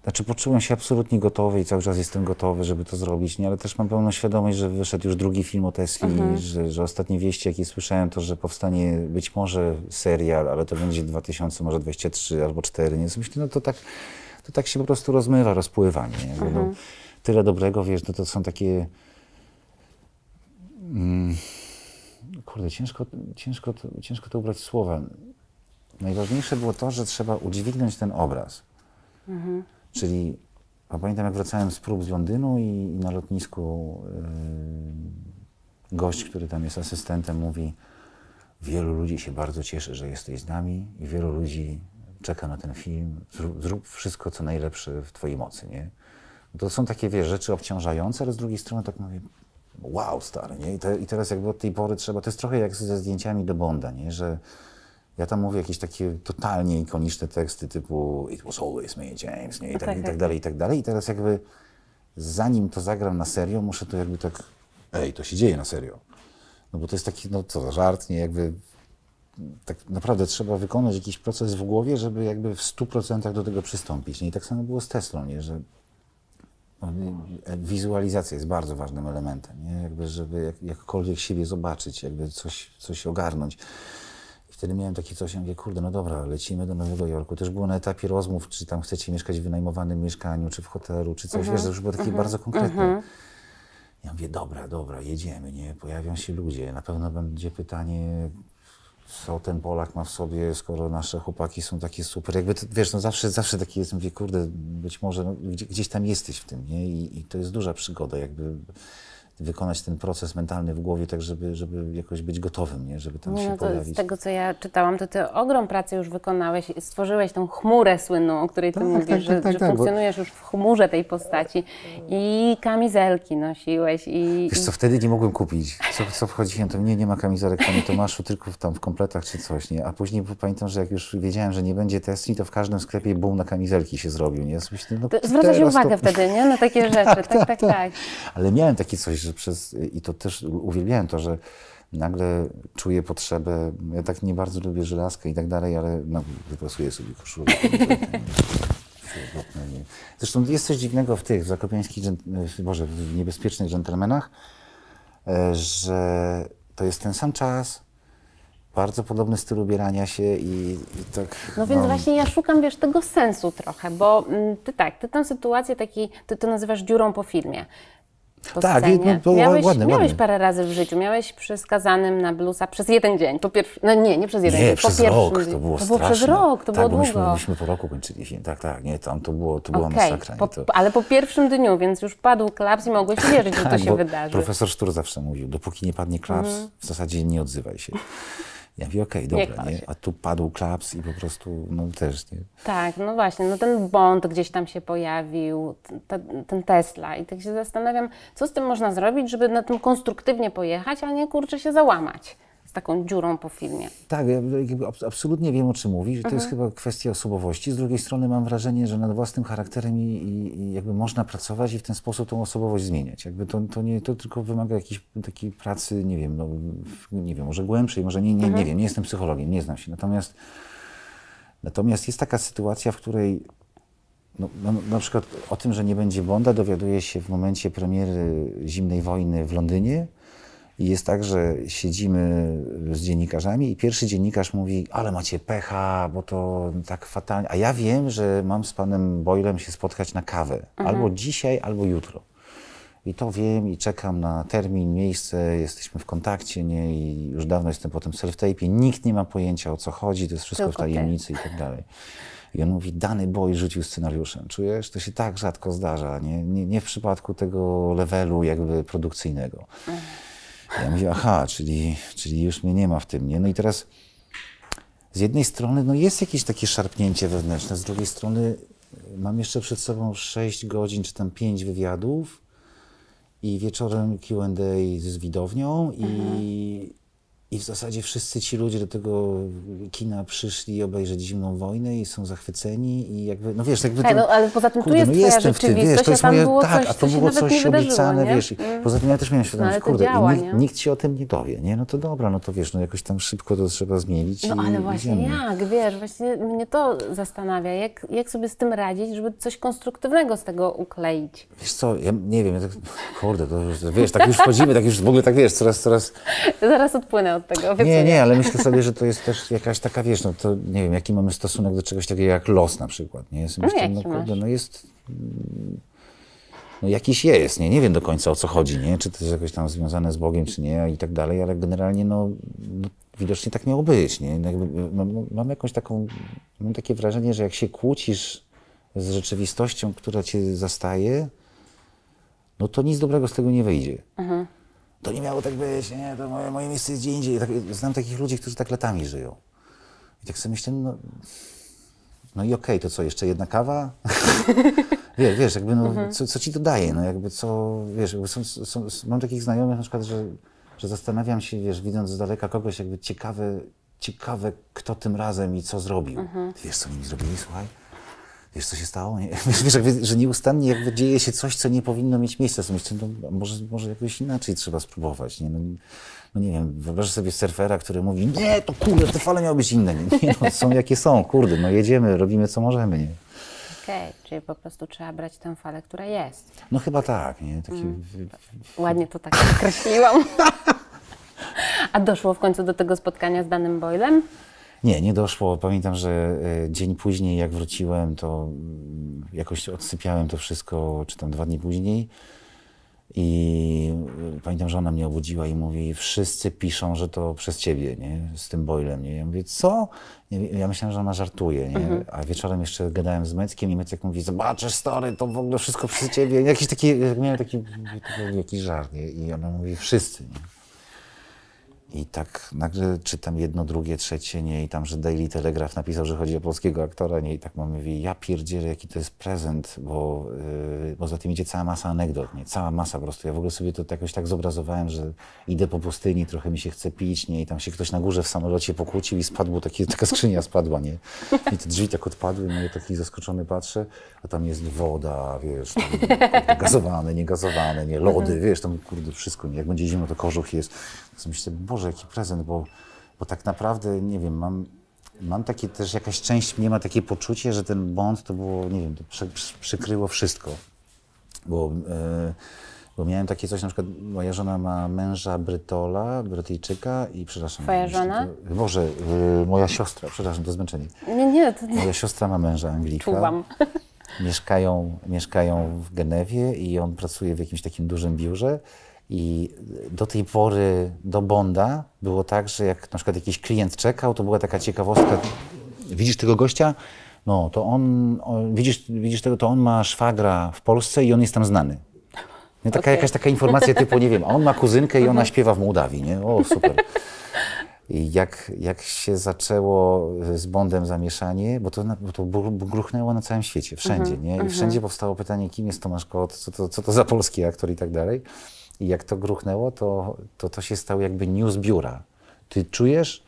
Znaczy poczułem się absolutnie gotowy i cały czas jestem gotowy, żeby to zrobić, nie? ale też mam pełną świadomość, że wyszedł już drugi film o Tesli, że, że ostatnie wieści, jakie słyszałem, to, że powstanie być może serial, ale to będzie 2000, może 23 albo 4, nie? Myślę, no to tak, to tak się po prostu rozmywa, rozpływa, nie? Jakby, no, tyle dobrego, wiesz, no to są takie... Kurde, ciężko, ciężko, to, ciężko to ubrać słowem. Najważniejsze było to, że trzeba udźwignąć ten obraz. Czyli a pamiętam, jak wracałem z prób z Londynu i, i na lotnisku yy, gość, który tam jest asystentem, mówi: Wielu ludzi się bardzo cieszy, że jesteś z nami, i wielu ludzi czeka na ten film. Zrób, zrób wszystko, co najlepsze w Twojej mocy. Nie? To są takie wiesz, rzeczy obciążające, ale z drugiej strony tak mówię, wow, stary, nie? I, te, I teraz jakby od tej pory trzeba, to jest trochę jak ze zdjęciami do Bonda, nie? Że ja tam mówię jakieś takie totalnie ikoniczne teksty typu It was always me, James, nie? I, tak, tak, i tak. tak dalej, i tak dalej. I teraz jakby zanim to zagram na serio, muszę to jakby tak, ej, to się dzieje na serio. No bo to jest taki, no co za żart, nie? Jakby tak naprawdę trzeba wykonać jakiś proces w głowie, żeby jakby w 100% do tego przystąpić. Nie? I tak samo było z Teslą, nie? że no, wizualizacja jest bardzo ważnym elementem, nie? Jakby, żeby jak, jakkolwiek siebie zobaczyć, jakby coś, coś ogarnąć. I wtedy miałem takie coś, ja mówię, kurde, no dobra, lecimy do Nowego Jorku. Też było na etapie rozmów, czy tam chcecie mieszkać w wynajmowanym mieszkaniu, czy w hotelu, czy coś, wiesz, to już było takie bardzo konkretne. Ja mówię, dobra, dobra, jedziemy, nie? Pojawią się ludzie, na pewno będzie pytanie, co ten Polak ma w sobie, skoro nasze chłopaki są takie super. Jakby, to, wiesz, no zawsze, zawsze taki jest, mówię, kurde, być może no, gdzie, gdzieś tam jesteś w tym, nie? I, I to jest duża przygoda, jakby wykonać ten proces mentalny w głowie, tak żeby, żeby jakoś być gotowym, nie? Żeby tam Nie, się no to pojawić. z tego, co ja czytałam, to ty ogrom pracy już wykonałeś, stworzyłeś tą chmurę słynną, o której ty Tak, mówisz, tak, że, tak, tak, że tak, bo- funkcjonujesz już w chmurze tej postaci i kamizelki nosiłeś i... Wiesz co, wtedy nie mogłem kupić. Co, co wchodziłem, to nie, nie ma kamizelek Panie Tomaszu, tylko tam w kompletach czy coś, nie? A później pamiętam, że jak już wiedziałem, że nie będzie testni, to w każdym sklepie boom na kamizelki się zrobił, nie? Ja myślę, no, To zwraca się teraz uwagę to... wtedy, nie? Na takie rzeczy, tak, tak, tak. Ale miałem takie coś, że przez, i to też uwielbiałem to, że nagle czuję potrzebę, ja tak nie bardzo lubię żelazkę i tak dalej, ale no, wypasuję sobie koszulę. Zresztą jest coś dziwnego w tych, w zakopiańskich, Boże, w niebezpiecznych dżentelmenach, e, że to jest ten sam czas, bardzo podobny styl ubierania się i, i tak... No więc właśnie ja szukam, wiesz, tego sensu trochę, bo mm, ty tak, ty tę sytuację taki, ty to nazywasz dziurą po filmie. Po Tak, scenie. no, to miałeś, ładne, miałeś ładne. parę razy w życiu, miałeś przy skazanym na blusa przez jeden dzień, po pierwszy, no nie, nie przez jeden Nie, dzień, przez po rok, to było To było straszne. przez rok, to tak, było bo myśmy, długo. myśmy po roku kończyli film, tak, tak, nie, tam to było, to była Okej, masakra. po, to... ale po pierwszym dniu, więc już padł klaps i mogłeś wierzyć, że to Tak, się wydarzy. Profesor Sztur zawsze mówił, dopóki nie padnie klaps, w zasadzie nie odzywaj się. Ja mówię, okej, dobra, kłam nie? A tu padł klaps i po prostu, no też, nie? Tak, no właśnie, no ten Bond gdzieś tam się pojawił, ten, ten Tesla i tak się zastanawiam, co z tym można zrobić, żeby na tym konstruktywnie pojechać, a nie kurczę się załamać taką dziurą po filmie. Tak, ja absolutnie wiem, o czym mówisz. To jest chyba kwestia osobowości. Z drugiej strony mam wrażenie, że nad własnym charakterem i, i, jakby można pracować i w ten sposób tą osobowość zmieniać. Jakby to, to, nie, to tylko wymaga jakiejś takiej pracy, nie wiem, no, nie wiem, może głębszej, może nie, nie, nie wiem, nie jestem psychologiem, nie znam się. Natomiast, natomiast jest taka sytuacja, w której no, no, na przykład o tym, że nie będzie Bonda, dowiaduje się w momencie premiery Zimnej Wojny w Londynie. I jest tak, że siedzimy z dziennikarzami i pierwszy dziennikarz mówi, ale macie pecha, bo to tak fatalnie. A ja wiem, że mam z panem Boylem się spotkać na kawę. Albo dzisiaj, albo jutro. I to wiem i czekam na termin, miejsce, jesteśmy w kontakcie, nie? I już dawno jestem po tym self-tape'ie. Nikt nie ma pojęcia o co chodzi, to jest wszystko Tylko w tajemnicy i tak dalej. I on mówi, dany boy rzucił scenariuszem. Czujesz? To się tak rzadko zdarza, nie? Nie, nie w przypadku tego levelu jakby produkcyjnego. Ja mówię, aha, czyli, czyli już mnie nie ma w tym, nie? No i teraz z jednej strony no jest jakieś takie szarpnięcie wewnętrzne, z drugiej strony y, mam jeszcze przed sobą 6 godzin czy tam 5 wywiadów i wieczorem Q&A z widownią i, i w zasadzie wszyscy ci ludzie do tego kina przyszli obejrzeć Zimną Wojnę i są zachwyceni i jakby, no wiesz, jakby Tak, to, no, ale poza tym tu jest no jestem w tym, wiesz, to jest moje, tak, coś, a to było coś obiecane, nie? wiesz, i Mm. poza tym ja też miałem świadomość, to kurde, działa, i nikt, nikt ci o tym nie dowie, nie? No to dobra, no to wiesz, no jakoś tam szybko to trzeba zmienić No i ale właśnie idziemy. jak, wiesz, właśnie mnie to zastanawia, jak, jak sobie z tym radzić, żeby coś konstruktywnego z tego ukleić. Wiesz co, ja nie wiem, ja tak, kurde, to wiesz, tak już wchodzimy, tak już w ogóle tak wiesz, coraz, coraz... Zaraz odpłynę od tego, obiecuję. Nie, nie, ale myślę sobie, że to jest też jakaś taka, wiesz, no to nie wiem, jaki mamy stosunek do czegoś takiego jak los na przykład, nie? Sobie No myślę, no kurde, no jest... No jakiś jest, nie? Nie wiem do końca o co chodzi, nie? Czy to jest jakoś tam związane z Bogiem, czy nie, i tak dalej, ale generalnie no, no widocznie tak miało być, nie? No Jakby, mam, mam jakąś taką, mam takie wrażenie, że jak się kłócisz z rzeczywistością, która cię zastaje, no to nic dobrego z tego nie wyjdzie. To nie miało tak być, nie, to moje, moje miejsce jest gdzie indziej. Tak, znam takich ludzi, którzy tak latami żyją. I tak sobie myślę, no, no i okej, to co, jeszcze jedna kawa? wiesz, wiesz, jakby no, co, co ci to daje, no jakby co, wiesz, są, są, mam takich znajomych na przykład, że, że zastanawiam się, wiesz, widząc z daleka kogoś, jakby ciekawe, ciekawe kto tym razem i co zrobił. Wiesz, co nimi zrobili, słuchaj? Wiesz, co się stało? Nie? Wiesz, jakby, że nieustannie jakby dzieje się coś, co nie powinno mieć miejsca. Sobie myślę, no, może, może jakoś inaczej trzeba spróbować. Nie? No, no nie wiem, wyobrażasz sobie surfera, który mówi, nie, to kurde, te fale miały być inne. Nie, nie no, są jakie są, kurde, no jedziemy, robimy co możemy. Nie? Okej, czyli po prostu trzeba brać tę falę, która jest. No chyba tak, nie? Taki, Ładnie to tak określiłam. A doszło w końcu do tego spotkania z danym Boylem? Nie, nie doszło. Pamiętam, że e, dzień później, jak wróciłem, to mm, jakoś odsypiałem to wszystko, czy tam dwa dni później. I y, pamiętam, że ona mnie obudziła i mówi, wszyscy piszą, że to przez ciebie, nie? Z tym boilem, nie? Ja mówię, co? Ja myślałem, że ona żartuje, nie? A wieczorem jeszcze gadałem z Meckiem i Mecek mówi, zobaczysz stary, to w ogóle wszystko przez ciebie. Jakiś taki, miałem taki, taki jakiś żart, nie? I ona mówi, wszyscy, nie? I tak nagle czytam jedno, drugie, trzecie, nie? I tam, że Daily Telegraph napisał, że chodzi o polskiego aktora, nie? I tak mam mówi, ja pierdzielę, jaki to jest prezent, bo, yy, bo za tym idzie cała masa anegdot, nie? Cała masa po prostu. Ja w ogóle sobie to jakoś tak zobrazowałem, że idę po pustyni, trochę mi się chce pić, nie? I tam się ktoś na górze w samolocie pokłócił i spadł, taki, taka skrzynia spadła, nie? I te drzwi tak odpadły, no i taki zaskoczony patrzę, a tam jest woda, wiesz, tam, gazowane, niegazowane, nie? Lody, wiesz, tam kurde wszystko, nie? Jak będzie zimno, to kożuch jest. Sobie myślę, Boże, jaki prezent, bo, bo tak naprawdę, nie wiem, mam, mam takie też, jakaś część mnie ma takie poczucie, że ten błąd to było, nie wiem, to przy, przy, przykryło wszystko. Bo, e, bo miałem takie coś, na przykład moja żona ma męża Brytola, Brytyjczyka i przepraszam. Twoja żona? To, Boże, e, moja siostra, przepraszam, to zmęczenie. Nie, nie, to Moja siostra ma męża Anglika. czuwam. Mieszkają, mieszkają w Genewie i on pracuje w jakimś takim dużym biurze. I do tej pory, do Bonda, było tak, że jak na przykład jakiś klient czekał, to była taka ciekawostka. Widzisz tego gościa? No, to on, on widzisz, widzisz tego, to on ma szwagra w Polsce i on jest tam znany. Nie, taka Okej. jakaś taka informacja typu, nie wiem, a on ma kuzynkę i ona śpiewa w Mołdawii, nie? O, super. I jak, jak się zaczęło z Bondem zamieszanie, bo to, bo to gruchnęło na całym świecie, wszędzie, nie? I wszędzie powstało pytanie, kim jest Tomasz Kot, co to, co to za polski aktor i tak dalej. I jak to gruchnęło, to to, to się stało jakby news biura. Ty czujesz,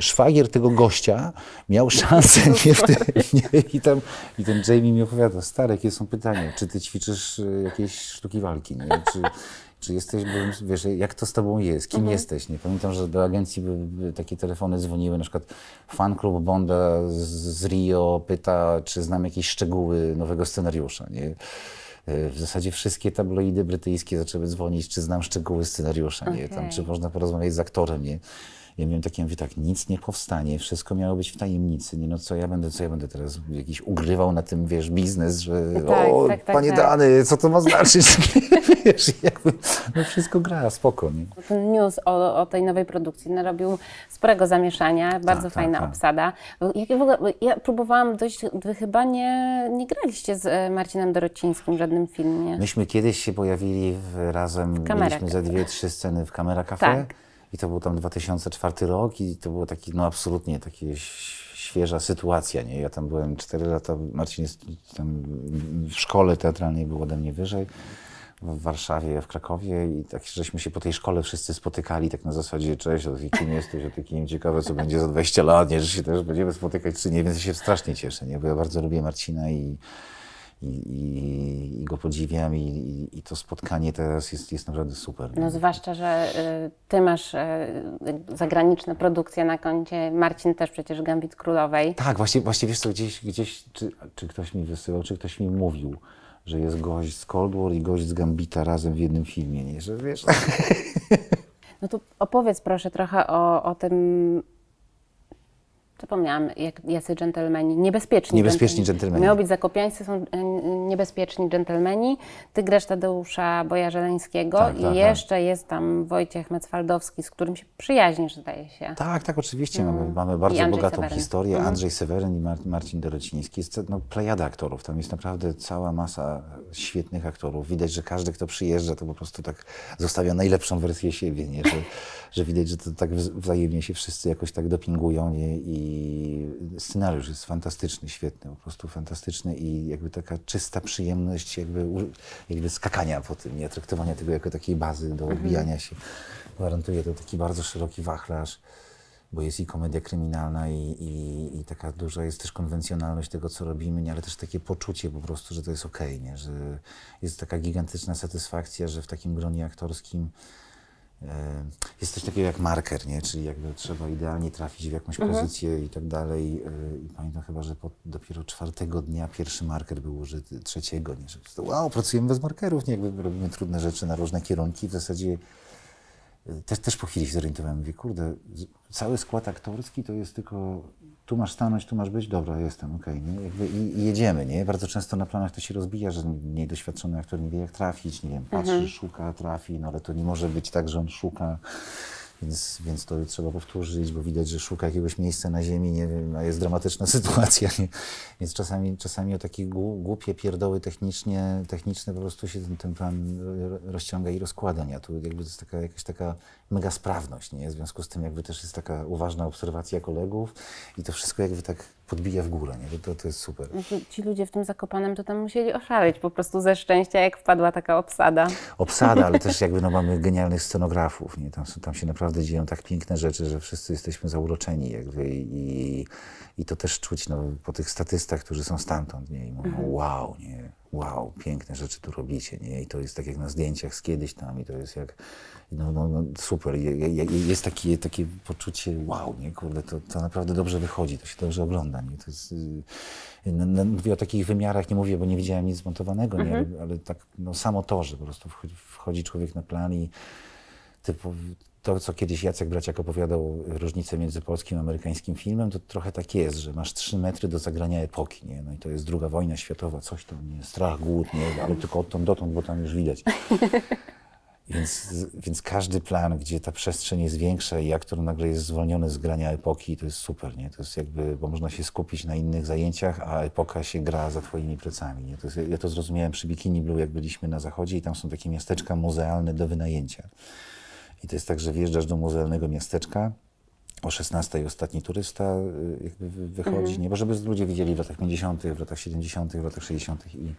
szwagier tego gościa miał szansę nie w tym, nie, i, tam, i ten Jamie mi opowiada, stary, jakie są pytania, czy ty ćwiczysz y, jakieś sztuki walki, nie? Czy, czy jesteś, bo wiesz, jak to z tobą jest, kim jesteś, nie? Pamiętam, że do agencji takie telefony dzwoniły, na przykład fan klub Bonda z, z Rio pyta, czy znam jakieś szczegóły nowego scenariusza, nie? Y, W zasadzie wszystkie tabloidy brytyjskie zaczęły dzwonić, czy znam szczegóły scenariusza, nie? Tam, czy można porozmawiać z aktorem, nie? Ja miałem takie, mówię tak, nic nie powstanie, wszystko miało być w tajemnicy, nie no co ja będę, co ja będę teraz jakiś ugrywał na tym, wiesz, biznes, że Tak, o, tak, tak, panie tak. Dany, co to ma znaczyć, wiesz, jakby, no wszystko gra, spoko, nie? Ten news o, o tej nowej produkcji narobił sporego zamieszania, bardzo tak, fajna tak. obsada. Jak w ogóle, ja próbowałam dojść, wy chyba nie, nie graliście z e, Marcinem Dorocińskim w żadnym filmie. Myśmy kiedyś się pojawili w, razem, Kamera mieliśmy ze dwie, trzy sceny w Kamera Cafe Tak. I to był tam 2004 rok i to było taki, no absolutnie takie ś- świeża sytuacja, nie? Ja tam byłem 4 lata, Marcin jest tam w szkole teatralnej był ode mnie wyżej, w Warszawie, w Krakowie i tak żeśmy się po tej szkole wszyscy spotykali tak na zasadzie, cześć, o ty kim jesteś, o ty kim, ciekawe co będzie za 20 lat, nie, że się też będziemy spotykać czy nie, więc się strasznie cieszę, nie? Bo ja bardzo lubię Marcina i i, i, i go podziwiam i, i, i to spotkanie teraz jest, jest naprawdę super. No zwłaszcza, że y, ty masz y, zagraniczne produkcje na koncie, Marcin też przecież Gambit Królowej. Tak, właśnie, właśnie wiesz co, gdzieś, gdzieś czy, czy ktoś mi wysyłał, czy ktoś mi mówił, że jest gość z Cold War i gość z Gambita razem w jednym filmie, nie? Że wiesz, No to opowiedz proszę trochę o, o tym, zapomniałam, jak, jacy dżentelmeni, niebezpieczni. Niebezpieczni dżentelmeni. Miało być zakopiańscy, są e, niebezpieczni dżentelmeni. Ty grasz Tadeusza Boja-Żeleńskiego Tak, i tak, tak. jeszcze jest tam Wojciech Mecwaldowski, z którym się przyjaźnisz, zdaje się. Tak, tak, oczywiście. Mamy, mamy I bardzo bogatą Seweryn. historię. Mhm. Andrzej Seweryn i Mar- Marcin Dorociński. Jest no, plejada aktorów. Tam jest naprawdę cała masa świetnych aktorów. Widać, że każdy, kto przyjeżdża, to po prostu tak zostawia najlepszą wersję siebie, nie? Że, że widać, że to tak wz- wzajemnie się wszyscy jakoś tak dopingują nie? i scenariusz jest fantastyczny, świetny, po prostu fantastyczny i jakby taka czysta przyjemność jakby, jakby skakania po tym, nie? Traktowania tego jako takiej bazy do odbijania się. Gwarantuje to taki bardzo szeroki wachlarz bo jest i komedia kryminalna i, i, i taka duża jest też konwencjonalność tego, co robimy, nie? ale też takie poczucie po prostu, że to jest okej, nie? że jest taka gigantyczna satysfakcja, że w takim gronie aktorskim jest coś takiego jak marker, nie? czyli jakby trzeba idealnie trafić w jakąś pozycję i tak dalej. e, I pamiętam chyba, że po, dopiero czwartego dnia pierwszy marker był użyty, trzeciego, nie? Że wow, pracujemy bez markerów, nie? Jakby robimy trudne rzeczy na różne kierunki, w zasadzie też, też po chwili się zorientowałem, mówię, kurde, cały skład aktorski to jest tylko tu masz stanąć, tu masz być, dobra, jestem, okej, nie? Jakby i, i jedziemy, nie? Bardzo często na planach to się rozbija, że niedoświadczony aktor nie wie jak trafić, nie wiem, patrzy, szuka, trafi, no ale to nie może być tak, że on szuka, więc, więc to trzeba powtórzyć, bo widać, że szuka jakiegoś miejsca na ziemi, nie wiem, a jest dramatyczna sytuacja, nie? Więc czasami, czasami o takie głu- głupie pierdoły technicznie, techniczne po prostu się ten, ten plan ro- rozciąga i rozkłada, nie? Tu jakby to jest taka, jakaś taka mega sprawność, nie? W związku z tym jakby też jest taka uważna obserwacja kolegów i to wszystko jakby tak podbija w górę, nie? To, to jest super. Ci ludzie w tym Zakopanem to tam musieli oszaleć po prostu ze szczęścia, jak wpadła taka obsada. obsada, ale też jakby no, mamy genialnych scenografów. Nie? Tam, tam się naprawdę dzieją tak piękne rzeczy, że wszyscy jesteśmy zauroczeni jakby i, i to też czuć no, po tych statystach, którzy są stamtąd. Nie? I mówią, wow, nie? Wow, piękne rzeczy tu robicie. Nie? I to jest tak jak na zdjęciach z kiedyś tam i to jest jak, no, no, no super. Je- je- je- Jest takie, takie poczucie, wow, nie? Kurde, to, to naprawdę dobrze wychodzi, to się dobrze ogląda. Nie? To jest, no, no, mówię o takich wymiarach, nie mówię, bo nie widziałem nic zmontowanego, nie? Ale, ale tak no, samo to, że po prostu wchodzi, wchodzi człowiek na plan i typu, to, co kiedyś Jacek Braciak opowiadał, różnicę między polskim a amerykańskim filmem, to trochę tak jest, że masz trzy metry do zagrania epoki, nie? No i to jest druga wojna światowa, coś tam, nie? Strach, głód, nie? Ale tylko odtąd dotąd, bo tam już widać. Więc, więc każdy plan, gdzie ta przestrzeń jest większa i aktor nagle jest zwolniony z grania epoki, to jest super, nie? To jest jakby, bo można się skupić na innych zajęciach, a epoka się gra za twoimi plecami, nie? To jest, ja to zrozumiałem przy Bikini Blue, jak byliśmy na zachodzie i tam są takie miasteczka muzealne do wynajęcia. I to jest tak, że wjeżdżasz do muzealnego miasteczka, o 16 ostatni turysta y, jakby wy- wychodzi, nie? Bo żeby ludzie widzieli w latach 50., w latach 70., w latach 60. i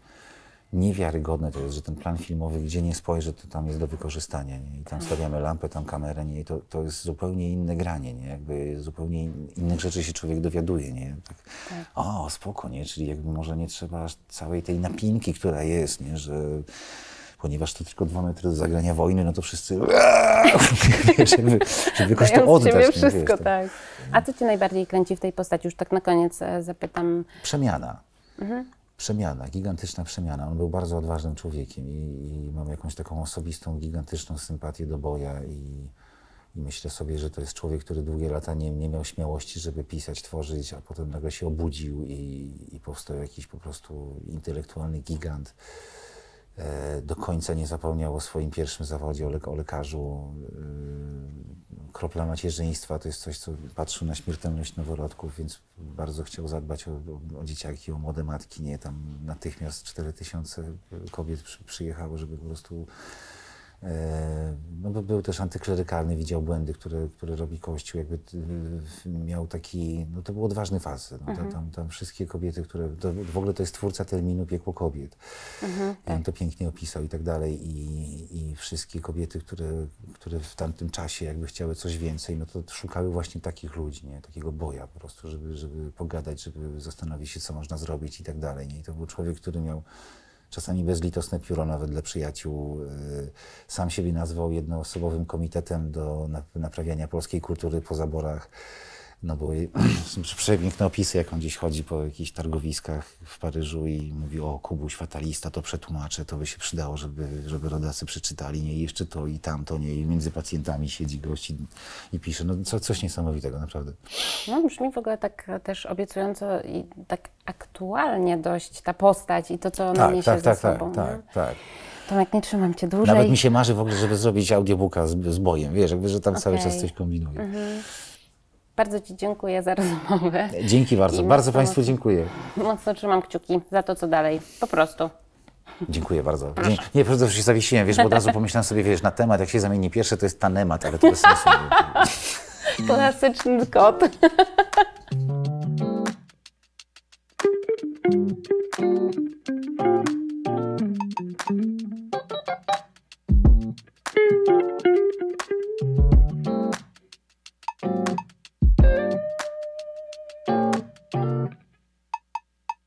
niewiarygodne to jest, że ten plan filmowy, gdzie nie spojrzę, to tam jest do wykorzystania, nie? I tam stawiamy lampę, tam kamerę, nie? I to, to jest zupełnie inne granie, nie? Jakby zupełnie in- innych rzeczy się człowiek dowiaduje, nie? Tak, O, spoko, nie? Czyli jakby może nie trzeba aż całej tej napinki, która jest, nie? Że ponieważ to tylko dwa metry do zagrania wojny, no to wszyscy wiesz, żeby, żeby jakoś to oddać. nie? wszystko, Wiesz, to- tak. A co Cię najbardziej kręci w tej postaci? Już tak na koniec e, zapytam. Przemiana. Przemiana, gigantyczna przemiana. On był bardzo odważnym człowiekiem i, i mam jakąś taką osobistą, gigantyczną sympatię do Boja i, i myślę sobie, że to jest człowiek, który długie lata nie, nie miał śmiałości, żeby pisać, tworzyć, a potem nagle się obudził i, i powstał jakiś po prostu intelektualny gigant. E, do końca nie zapomniał o swoim pierwszym zawodzie, o, o lekarzu. E, kropla macierzyństwa to jest coś, co patrzył na śmiertelność noworodków, więc bardzo chciał zadbać o, o, o dzieciaki, o młode matki. Nie, tam natychmiast 4000 kobiet przy, przyjechało, żeby po prostu E, No był też antyklerykalny, widział błędy, które, które robi Kościół. Jakby y, miał taki, no to był odważny facet. No, tam, tam, tam wszystkie kobiety, które, to, w ogóle to jest twórca terminu piekło kobiet. I on to pięknie opisał i tak dalej. I, i wszystkie kobiety, które, które w tamtym czasie jakby chciały coś więcej, no to szukały właśnie takich ludzi, nie? takiego boja po prostu, żeby, żeby pogadać, żeby zastanowić się, co można zrobić i tak dalej. Nie? I to był człowiek, który miał czasami bezlitosne pióro nawet dla przyjaciół. Y, Sam siebie nazwał jednoosobowym komitetem do na- naprawiania polskiej kultury po zaborach. No są przepiękne opisy, jak on gdzieś chodzi po jakichś targowiskach w Paryżu i mówi o Kubuś fatalista, to przetłumaczę, to by się przydało, żeby, żeby rodacy przeczytali, nie? Jeszcze to i tamto, nie? I między pacjentami siedzi gość i, i pisze. No co, coś niesamowitego, naprawdę. No, brzmi w ogóle tak e, też obiecująco i tak aktualnie dość ta postać i to, co ona Tak, niesie tak, ze tak, tak, sobą. nie? tak, tak. Tomek, nie trzymam Cię dłużej. Nawet mi się marzy w ogóle, żeby zrobić audiobooka z, z bojem, wiesz, jakby, że tam cały Okej. czas coś kombinuję. Bardzo Ci dziękuję za rozmowę. Dzięki bardzo, I bardzo Państwu mocno- dziękuję. Mocno trzymam kciuki za to, co dalej. Po prostu. Dziękuję bardzo. Dzie- Nie, po prostu się zawiesiłem, wiesz, bo od razu pomyślałem sobie, wiesz, na temat, jak się zamieni pierwsze, to jest tanemat, ale to bez sensu. Klasyczny kot.